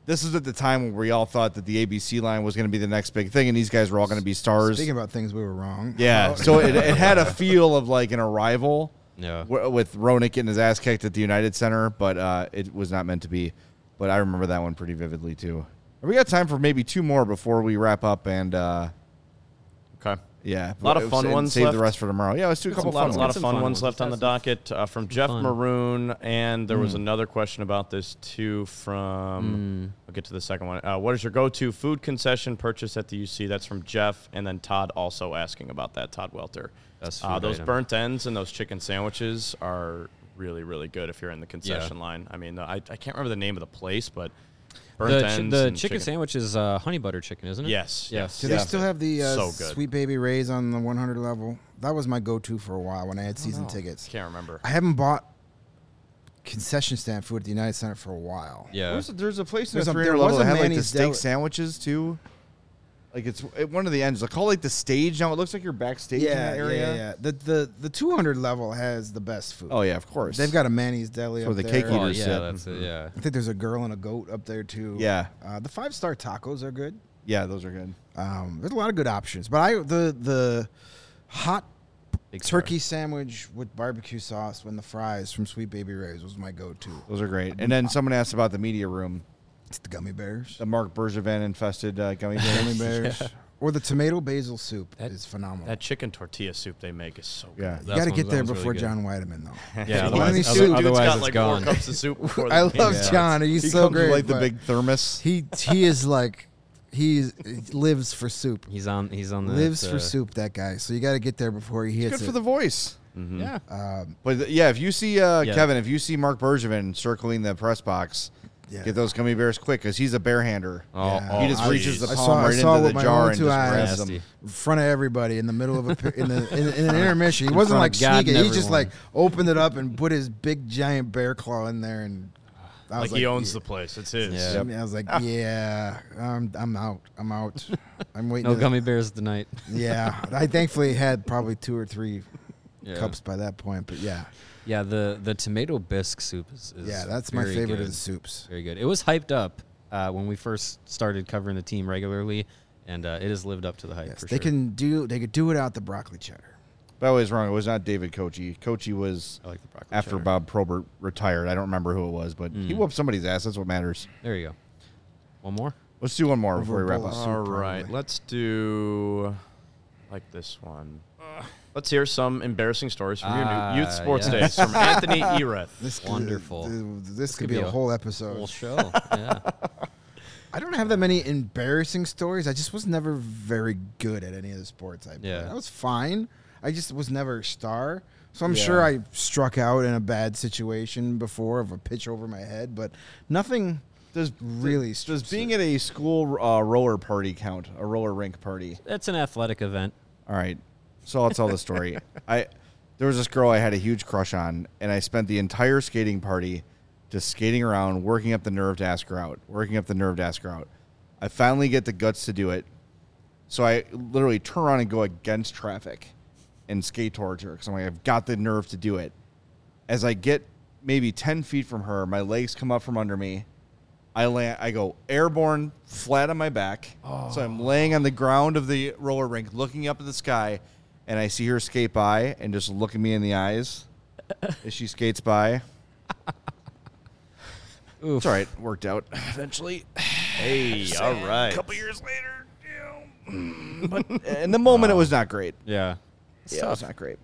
Speaker 1: This is at the time where we all thought that the ABC line was going to be the next big thing, and these guys were all going to be stars.
Speaker 4: Speaking about things we were wrong.
Speaker 1: yeah, so it, it had a feel of like an arrival
Speaker 2: Yeah.
Speaker 1: w- with Roenick getting his ass kicked at the United Center, but uh, it was not meant to be. But I remember that one pretty vividly too. We got time for maybe two more before we wrap up, and uh,
Speaker 3: Okay.
Speaker 1: Yeah,
Speaker 3: A lot of
Speaker 1: and
Speaker 3: fun ones left.
Speaker 1: Save the rest for tomorrow. Yeah, let's do a
Speaker 3: A
Speaker 1: couple
Speaker 3: lot,
Speaker 1: fun
Speaker 3: a lot
Speaker 1: ones.
Speaker 3: of fun,
Speaker 2: fun
Speaker 3: ones
Speaker 2: ones.
Speaker 3: left on the docket uh, from Jeff
Speaker 2: fun.
Speaker 3: Maroon, and there
Speaker 1: Hmm.
Speaker 3: was another question about this too
Speaker 2: Hmm.
Speaker 3: from. I'll get to the second one. Uh, what is your go-to food concession purchase at the UC? That's from Jeff, and then Todd also asking about that. Todd Welter.
Speaker 2: Best
Speaker 3: Uh, those
Speaker 2: item.
Speaker 3: burnt ends and those chicken sandwiches are really, really good if you're in the concession line. I mean, I, I can't remember the name of the place, but burnt
Speaker 2: The, chi-
Speaker 3: ends.
Speaker 2: the
Speaker 3: and
Speaker 2: chicken, sandwich is uh, honey butter chicken, isn't it?
Speaker 3: Yes, yes.
Speaker 4: Do
Speaker 1: Yeah.
Speaker 4: they still have the uh,
Speaker 3: So good.
Speaker 4: Sweet Baby Rays on the 100 level? That was my go-to for a while when I had season
Speaker 3: know.
Speaker 4: tickets.
Speaker 3: Can't remember.
Speaker 4: I haven't bought concession stand food at the United Center for a while.
Speaker 2: Yeah.
Speaker 1: There's a, there's a place in
Speaker 4: There's
Speaker 1: the
Speaker 4: a-
Speaker 1: 300
Speaker 4: there
Speaker 1: level
Speaker 4: was
Speaker 1: that
Speaker 4: a
Speaker 1: had like the
Speaker 4: Manny's
Speaker 1: steak
Speaker 4: Deli-
Speaker 1: sandwiches too. Like it's at one of the ends. They call it like the stage now. It looks like you're backstage in
Speaker 4: Yeah,
Speaker 1: that
Speaker 4: yeah,
Speaker 1: area.
Speaker 4: yeah, yeah. The the the 200 level has the best food.
Speaker 1: Oh yeah, of course.
Speaker 4: They've got a Manny's Deli
Speaker 1: That's where
Speaker 4: up
Speaker 1: the
Speaker 4: there.
Speaker 1: cake
Speaker 2: Oh,
Speaker 1: eaters
Speaker 2: yeah,
Speaker 1: sit.
Speaker 2: that's it. Yeah.
Speaker 4: I think there's a girl and a goat up there too.
Speaker 1: Yeah.
Speaker 4: Uh, the five star tacos are good.
Speaker 1: Yeah, those are good.
Speaker 4: Um, there's a lot of good options, but I the the hot
Speaker 2: Big star.
Speaker 4: turkey sandwich with barbecue sauce when the fries from Sweet Baby Ray's was my go-to.
Speaker 1: Those are great. And then someone asked about the media room,
Speaker 4: It's the gummy bears,
Speaker 1: the Marc Bergevin infested uh, gummy bears.
Speaker 4: gummy bears, or the tomato basil soup
Speaker 3: That-
Speaker 4: is phenomenal.
Speaker 3: That chicken tortilla soup they make is so good.
Speaker 1: Yeah.
Speaker 4: you got to get there
Speaker 2: one's really
Speaker 4: before. John Weideman, though.
Speaker 2: Yeah,
Speaker 4: One of
Speaker 2: otherwise,
Speaker 4: these
Speaker 2: other-
Speaker 4: dudes
Speaker 3: Dude's
Speaker 2: otherwise
Speaker 3: got
Speaker 2: it's
Speaker 3: like
Speaker 2: gone.
Speaker 3: four cups of soup before
Speaker 4: I love
Speaker 2: Yeah.
Speaker 4: John. He's
Speaker 1: he
Speaker 4: so
Speaker 1: comes
Speaker 4: great.
Speaker 1: with like the big thermos.
Speaker 4: He he is like he lives for soup.
Speaker 2: He's on. He's on the.
Speaker 4: lives
Speaker 2: uh,
Speaker 4: for soup. That guy. So you got to get there before he
Speaker 1: Good
Speaker 4: hits
Speaker 1: for the voice.
Speaker 3: Mhm.
Speaker 2: Yeah.
Speaker 4: um,
Speaker 1: But th- yeah, if you see uh,
Speaker 2: Yeah.
Speaker 1: Kevin, if you see Marc Bergevin circling the press box,
Speaker 4: yeah.
Speaker 1: get those gummy bears quick because he's a barehander.
Speaker 2: Oh,
Speaker 4: Yeah.
Speaker 2: oh,
Speaker 1: he just
Speaker 4: I-
Speaker 1: reaches the
Speaker 4: I
Speaker 1: palm
Speaker 4: saw- I
Speaker 1: right
Speaker 4: saw
Speaker 1: into
Speaker 4: with
Speaker 1: the
Speaker 4: my
Speaker 1: jar
Speaker 4: own
Speaker 1: and
Speaker 4: two
Speaker 1: just
Speaker 4: eyes.
Speaker 1: grabs them.
Speaker 4: in front of everybody in the middle of a pi- in the in, in an intermission. He wasn't
Speaker 2: front
Speaker 4: like
Speaker 2: of God
Speaker 4: sneaking.
Speaker 2: and
Speaker 4: He just
Speaker 2: everyone.
Speaker 4: like opened it up and put his big giant bear claw in there, and I
Speaker 3: Like,
Speaker 4: was
Speaker 3: he owns
Speaker 4: yeah.
Speaker 3: the place. It's his.
Speaker 2: Yeah.
Speaker 4: I, mean, I was like, yeah, I'm I'm out. I'm out. I'm waiting.
Speaker 2: No
Speaker 4: to-
Speaker 2: gummy bears tonight.
Speaker 4: Yeah, I thankfully had probably two or three
Speaker 2: Yeah.
Speaker 4: cups by that point, but yeah,
Speaker 2: Yeah. The the tomato bisque soup is. is
Speaker 4: yeah, that's my favorite
Speaker 2: good.
Speaker 4: of the soups.
Speaker 2: Very good. It was hyped up uh, when we first started covering the team regularly, and uh, it has lived up to the hype
Speaker 4: Yes,
Speaker 2: for
Speaker 4: they
Speaker 2: sure.
Speaker 4: can do they could do it out the broccoli cheddar.
Speaker 1: But I was wrong. It was not David Koci. Koci was
Speaker 2: I like the
Speaker 1: after
Speaker 2: cheddar.
Speaker 1: Bob Probert retired. I don't remember who it was, but he
Speaker 2: Mm.
Speaker 1: whooped somebody's ass. That's what matters.
Speaker 2: There you go. One more.
Speaker 1: Let's do one more
Speaker 4: Over
Speaker 1: before we wrap up.
Speaker 3: All right,
Speaker 4: probably.
Speaker 3: let's do like this one. Let's hear some embarrassing stories from your
Speaker 2: Ah,
Speaker 3: new youth sports
Speaker 2: yes.
Speaker 3: days from Anthony Ereth.
Speaker 4: This could-
Speaker 2: Wonderful.
Speaker 4: th- this, could
Speaker 2: could
Speaker 4: be,
Speaker 2: be
Speaker 4: a
Speaker 2: a
Speaker 4: whole episode.
Speaker 2: Whole show. Yeah.
Speaker 4: I don't have that many embarrassing stories. I just was never very good at any of the sports I played.
Speaker 2: Yeah.
Speaker 4: I was fine. I just was never a star. So I'm
Speaker 1: Yeah.
Speaker 4: sure I struck out in a bad situation before of a pitch over my head, but nothing
Speaker 1: Does
Speaker 4: really
Speaker 1: does
Speaker 4: strips
Speaker 1: being at a school uh, roller party count? A roller rink party?
Speaker 2: That's an athletic event.
Speaker 1: All right. So I'll tell the story. I there was this girl I had a huge crush on, and I spent the entire skating party just skating around, working up the nerve to ask her out, working up the nerve to ask her out. I finally get the guts to do it, so I literally turn around and go against traffic and skate towards her because I'm like, I've got the nerve to do it. As I get maybe ten feet from her, my legs come up from under me. I land. I go airborne, flat on my back. So I'm oh. laying on the ground of the roller rink, looking up at the sky, and I see her skate by and just look at me in the eyes as she skates by.
Speaker 2: Oof.
Speaker 1: It's all right. Worked out eventually.
Speaker 3: Hey, all right.
Speaker 1: A couple years later, you know, but in the moment, it was not great.
Speaker 2: Yeah. It's
Speaker 1: yeah, it was not great.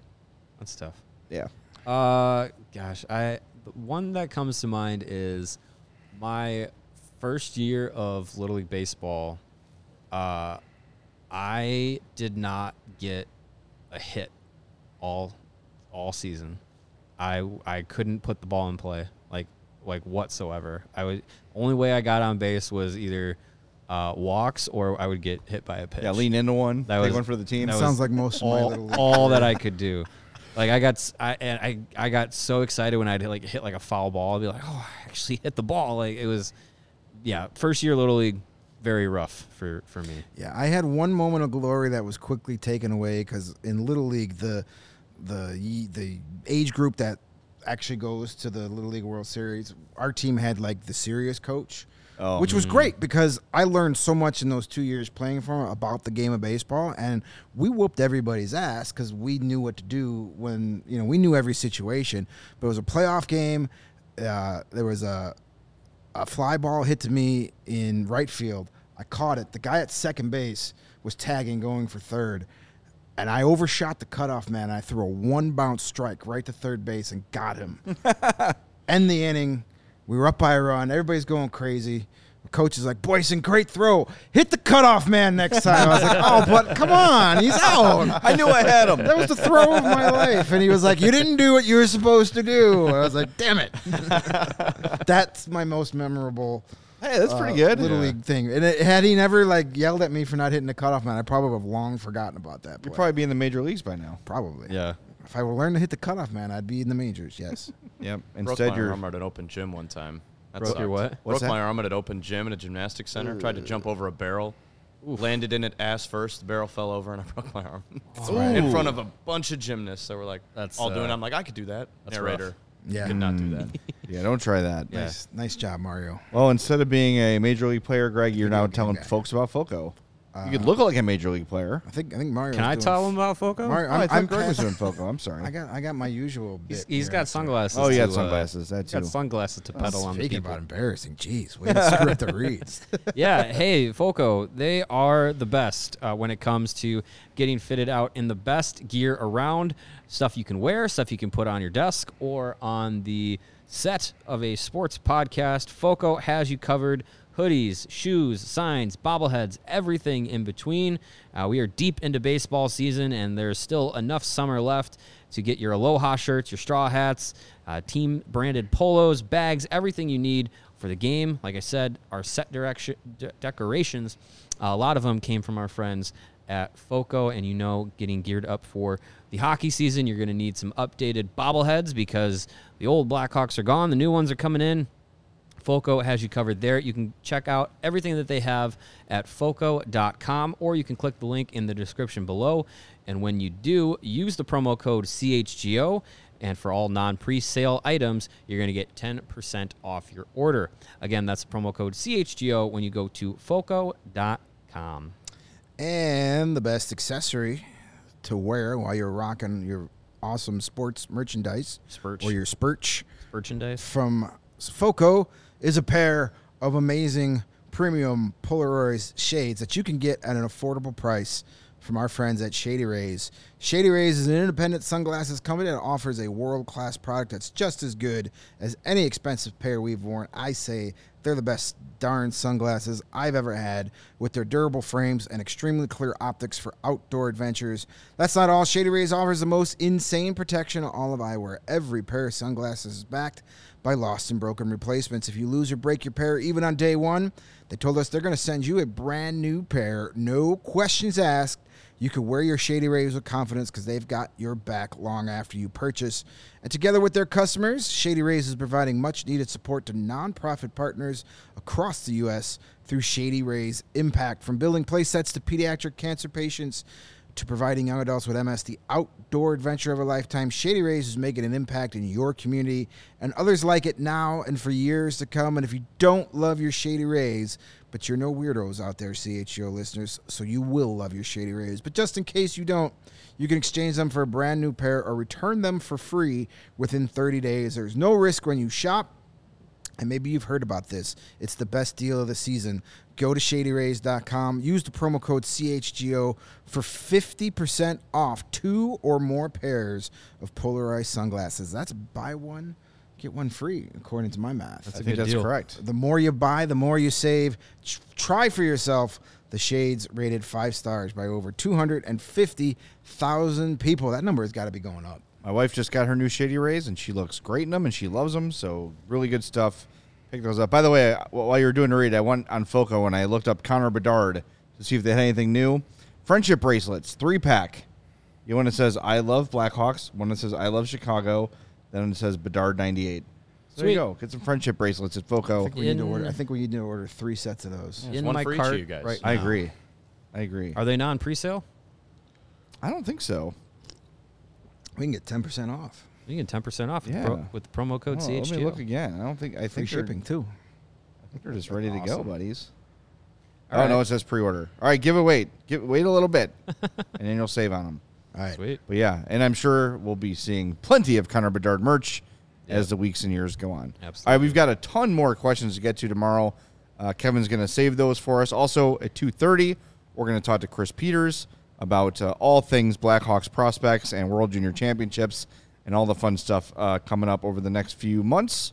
Speaker 2: That's tough.
Speaker 1: Yeah.
Speaker 2: Uh, gosh, I one that comes to mind is my first year of Little League baseball. Uh, I did not get a hit all all season. I I couldn't put the ball in play like like whatsoever. I would only way I got on base was either uh, walks or I would get hit by a pitch.
Speaker 1: Yeah, lean into one.
Speaker 2: That
Speaker 1: Take
Speaker 2: was-
Speaker 1: one for the team.
Speaker 2: that
Speaker 4: Sounds like most of my
Speaker 2: all,
Speaker 4: little
Speaker 2: all that. I could do. Like I got, s- I and I, I got so excited when I'd like hit like a foul ball. I'd be like, oh, I actually hit the ball. Like it was, yeah. First year little league, very rough for for me.
Speaker 4: Yeah, I had one moment of glory that was quickly taken away because in little league, the the the age group that actually goes to the Little League World Series. Our team had like the serious coach,
Speaker 1: Oh.
Speaker 4: which was great because I learned so much in those two years playing for him about the game of baseball, and we whooped everybody's ass because we knew what to do when you know we knew every situation. But it was a playoff game. Uh, there was a a fly ball hit to me in right field. I caught it. The guy at second base was tagging going for third. And I overshot the cutoff man. I threw a one bounce strike right to third base and got him. End the inning. We were up by a run. Everybody's going crazy. The coach is like, Boysen, great throw. Hit the cutoff man next time. I was like, oh, but come on. He's out.
Speaker 1: I knew I had him.
Speaker 4: That was the throw of my life. And he was like, You didn't do what you were supposed to do. I was like, Damn it. That's my most memorable
Speaker 1: Hey, that's pretty
Speaker 4: uh,
Speaker 1: good.
Speaker 4: Little league thing. And it, had he never like yelled at me for not hitting the cutoff man, I probably would have long forgotten about that.
Speaker 1: You'd
Speaker 4: play.
Speaker 1: probably be in the major leagues by now.
Speaker 4: probably.
Speaker 2: Yeah.
Speaker 4: If I were learn to hit the cutoff man, I'd be in the majors. Yes.
Speaker 1: Yep.
Speaker 3: Broke
Speaker 1: Instead,
Speaker 3: my
Speaker 1: you're
Speaker 3: arm at an open gym one time. That
Speaker 2: Broke your
Speaker 3: sucked.
Speaker 2: what?
Speaker 1: What's
Speaker 3: Broke
Speaker 1: that?
Speaker 3: my arm at an open gym in a gymnastics center. Tried to jump over a barrel. Landed in it ass first. The barrel fell over and I broke my arm. in front of a bunch of gymnasts that were like
Speaker 2: That's,
Speaker 3: all doing. it.
Speaker 2: uh,
Speaker 3: I'm like, I could do that.
Speaker 2: that's
Speaker 3: Narrator.
Speaker 2: rough.
Speaker 4: Yeah.
Speaker 3: Could not do that.
Speaker 1: yeah. Don't try that.
Speaker 2: Yeah.
Speaker 4: Nice, nice job, Mario.
Speaker 1: Well, instead of being a major league player, Greg, you're now telling
Speaker 4: guy.
Speaker 1: folks about Foco. You could look like a major league player.
Speaker 4: I think I think Mario.
Speaker 2: Can I tell him about Foco?
Speaker 4: Mario,
Speaker 1: Oh,
Speaker 4: I'm,
Speaker 1: I thought
Speaker 4: I'm
Speaker 1: Greg was doing Foco. I'm sorry.
Speaker 4: I got I got my usual.
Speaker 2: He's,
Speaker 4: bit
Speaker 2: he's
Speaker 4: here.
Speaker 2: got sunglasses.
Speaker 1: oh, you had
Speaker 2: to, uh,
Speaker 1: sunglasses. That
Speaker 2: he's got
Speaker 1: too.
Speaker 2: sunglasses to pedal on the
Speaker 4: Speaking
Speaker 2: people.
Speaker 4: about embarrassing, jeez, way to screw up the reads.
Speaker 2: yeah, hey, Foco, they are the best uh, when it comes to getting fitted out in the best gear around. Stuff you can wear, stuff you can put on your desk or on the set of a sports podcast. Foco has you covered. Hoodies, shoes, signs, bobbleheads, everything in between. Uh, we are deep into baseball season, and there's still enough summer left to get your Aloha shirts, your straw hats, uh, team branded polos, bags, everything you need for the game. Like I said, our set direction de- decorations, a lot of them came from our friends at Foco, and you know, getting geared up for the hockey season, you're going to need some updated bobbleheads because the old Blackhawks are gone, the new ones are coming in. Foco has you covered there. You can check out everything that they have at foco.com or you can click the link in the description below. And when you do, use the promo code CHGO. And for all non pre sale items, you're going to get 10% off your order. Again, that's promo code CHGO when you go to foco.com.
Speaker 4: And the best accessory to wear while you're rocking your awesome sports merchandise
Speaker 2: Spurch.
Speaker 4: or your spurch
Speaker 2: Merchandise.
Speaker 4: from Foco is a pair of amazing premium Polaroid shades that you can get at an affordable price from our friends at Shady Rays. Shady Rays is an independent sunglasses company that offers a world-class product that's just as good as any expensive pair we've worn. I say they're the best darn sunglasses I've ever had with their durable frames and extremely clear optics for outdoor adventures. That's not all. Shady Rays offers the most insane protection on all of eyewear. Every pair of sunglasses is backed by lost and broken replacements. If you lose or break your pair even on day one, they told us they're going to send you a brand new pair, no questions asked. You can wear your Shady Rays with confidence because they've got your back long after you purchase. And together with their customers, Shady Rays is providing much needed support to nonprofit partners across the U.S. through Shady Rays Impact. From building play sets to pediatric cancer patients to providing young adults with MS the outdoor adventure of a lifetime, Shady Rays is making an impact in your community and others like it now and for years to come. And if you don't love your Shady Rays, but you're no weirdos out there, CHGO listeners, so you will love your Shady Rays. But just in case you don't, you can exchange them for a brand new pair or return them for free within 30 days. There's no risk when you shop. And maybe you've heard about this. It's the best deal of the season. Go to shadyrays.com. Use the promo code CHGO for 50% off two or more pairs of polarized sunglasses. That's buy one, get one free, according to my math.
Speaker 1: I
Speaker 2: a
Speaker 1: think
Speaker 2: good
Speaker 1: that's
Speaker 2: deal.
Speaker 1: correct.
Speaker 4: the more you buy, the more you save. Try for yourself. The shades rated five stars by over 250,000 people. That number has got to be going up.
Speaker 1: My wife just got her new Shady Rays, and she looks great in them, and she loves them. So really good stuff. Pick those up. By the way, while you were doing the read, I went on Foco and I looked up Connor Bedard to see if they had anything new. Friendship bracelets, three pack. You one that says "I love Blackhawks," one that says "I love Chicago," then it says Bedard ninety eight. So there you go. Get some friendship bracelets at
Speaker 4: I
Speaker 1: Foco.
Speaker 4: think we need to order. I think we need to order three sets of those.
Speaker 2: In
Speaker 3: one
Speaker 2: my
Speaker 3: for each of
Speaker 2: cart
Speaker 3: you guys.
Speaker 2: right
Speaker 1: I agree. I agree.
Speaker 2: Are they non pre sale?
Speaker 1: I don't think so.
Speaker 4: We can get ten percent off.
Speaker 2: You can get ten percent off with, pro, with the promo code
Speaker 1: Oh,
Speaker 2: CHGO.
Speaker 1: let me look again. I don't think I
Speaker 4: Free
Speaker 1: think they're-
Speaker 4: shipping too.
Speaker 1: I think they're just ready to go, buddies.
Speaker 2: All
Speaker 1: oh no,
Speaker 2: right.
Speaker 1: it says pre-order. All right, give it wait. Give wait a little bit, and then you'll save on them.
Speaker 4: All right.
Speaker 2: Sweet.
Speaker 1: But yeah, and I'm sure we'll be seeing plenty of Connor Bedard merch as the weeks and years go on. Absolutely. All right, we've got a ton more questions to get to tomorrow. Uh, Kevin's going to save those for us. Also at 2:30, we're going to talk to Chris Peters about uh, all things Blackhawks prospects and World Junior Championships and all the fun stuff uh, coming up over the next few months.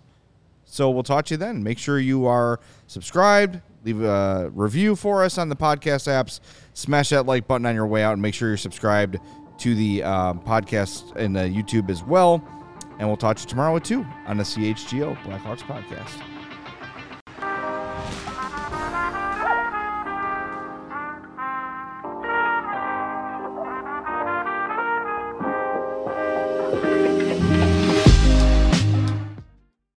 Speaker 1: So we'll talk to you then. Make sure you are subscribed. Leave a review for us on the podcast apps. Smash that like button on your way out, and make sure you're subscribed to the um, podcast and the YouTube as well. And we'll talk to you tomorrow at two on the CHGO Blackhawks podcast.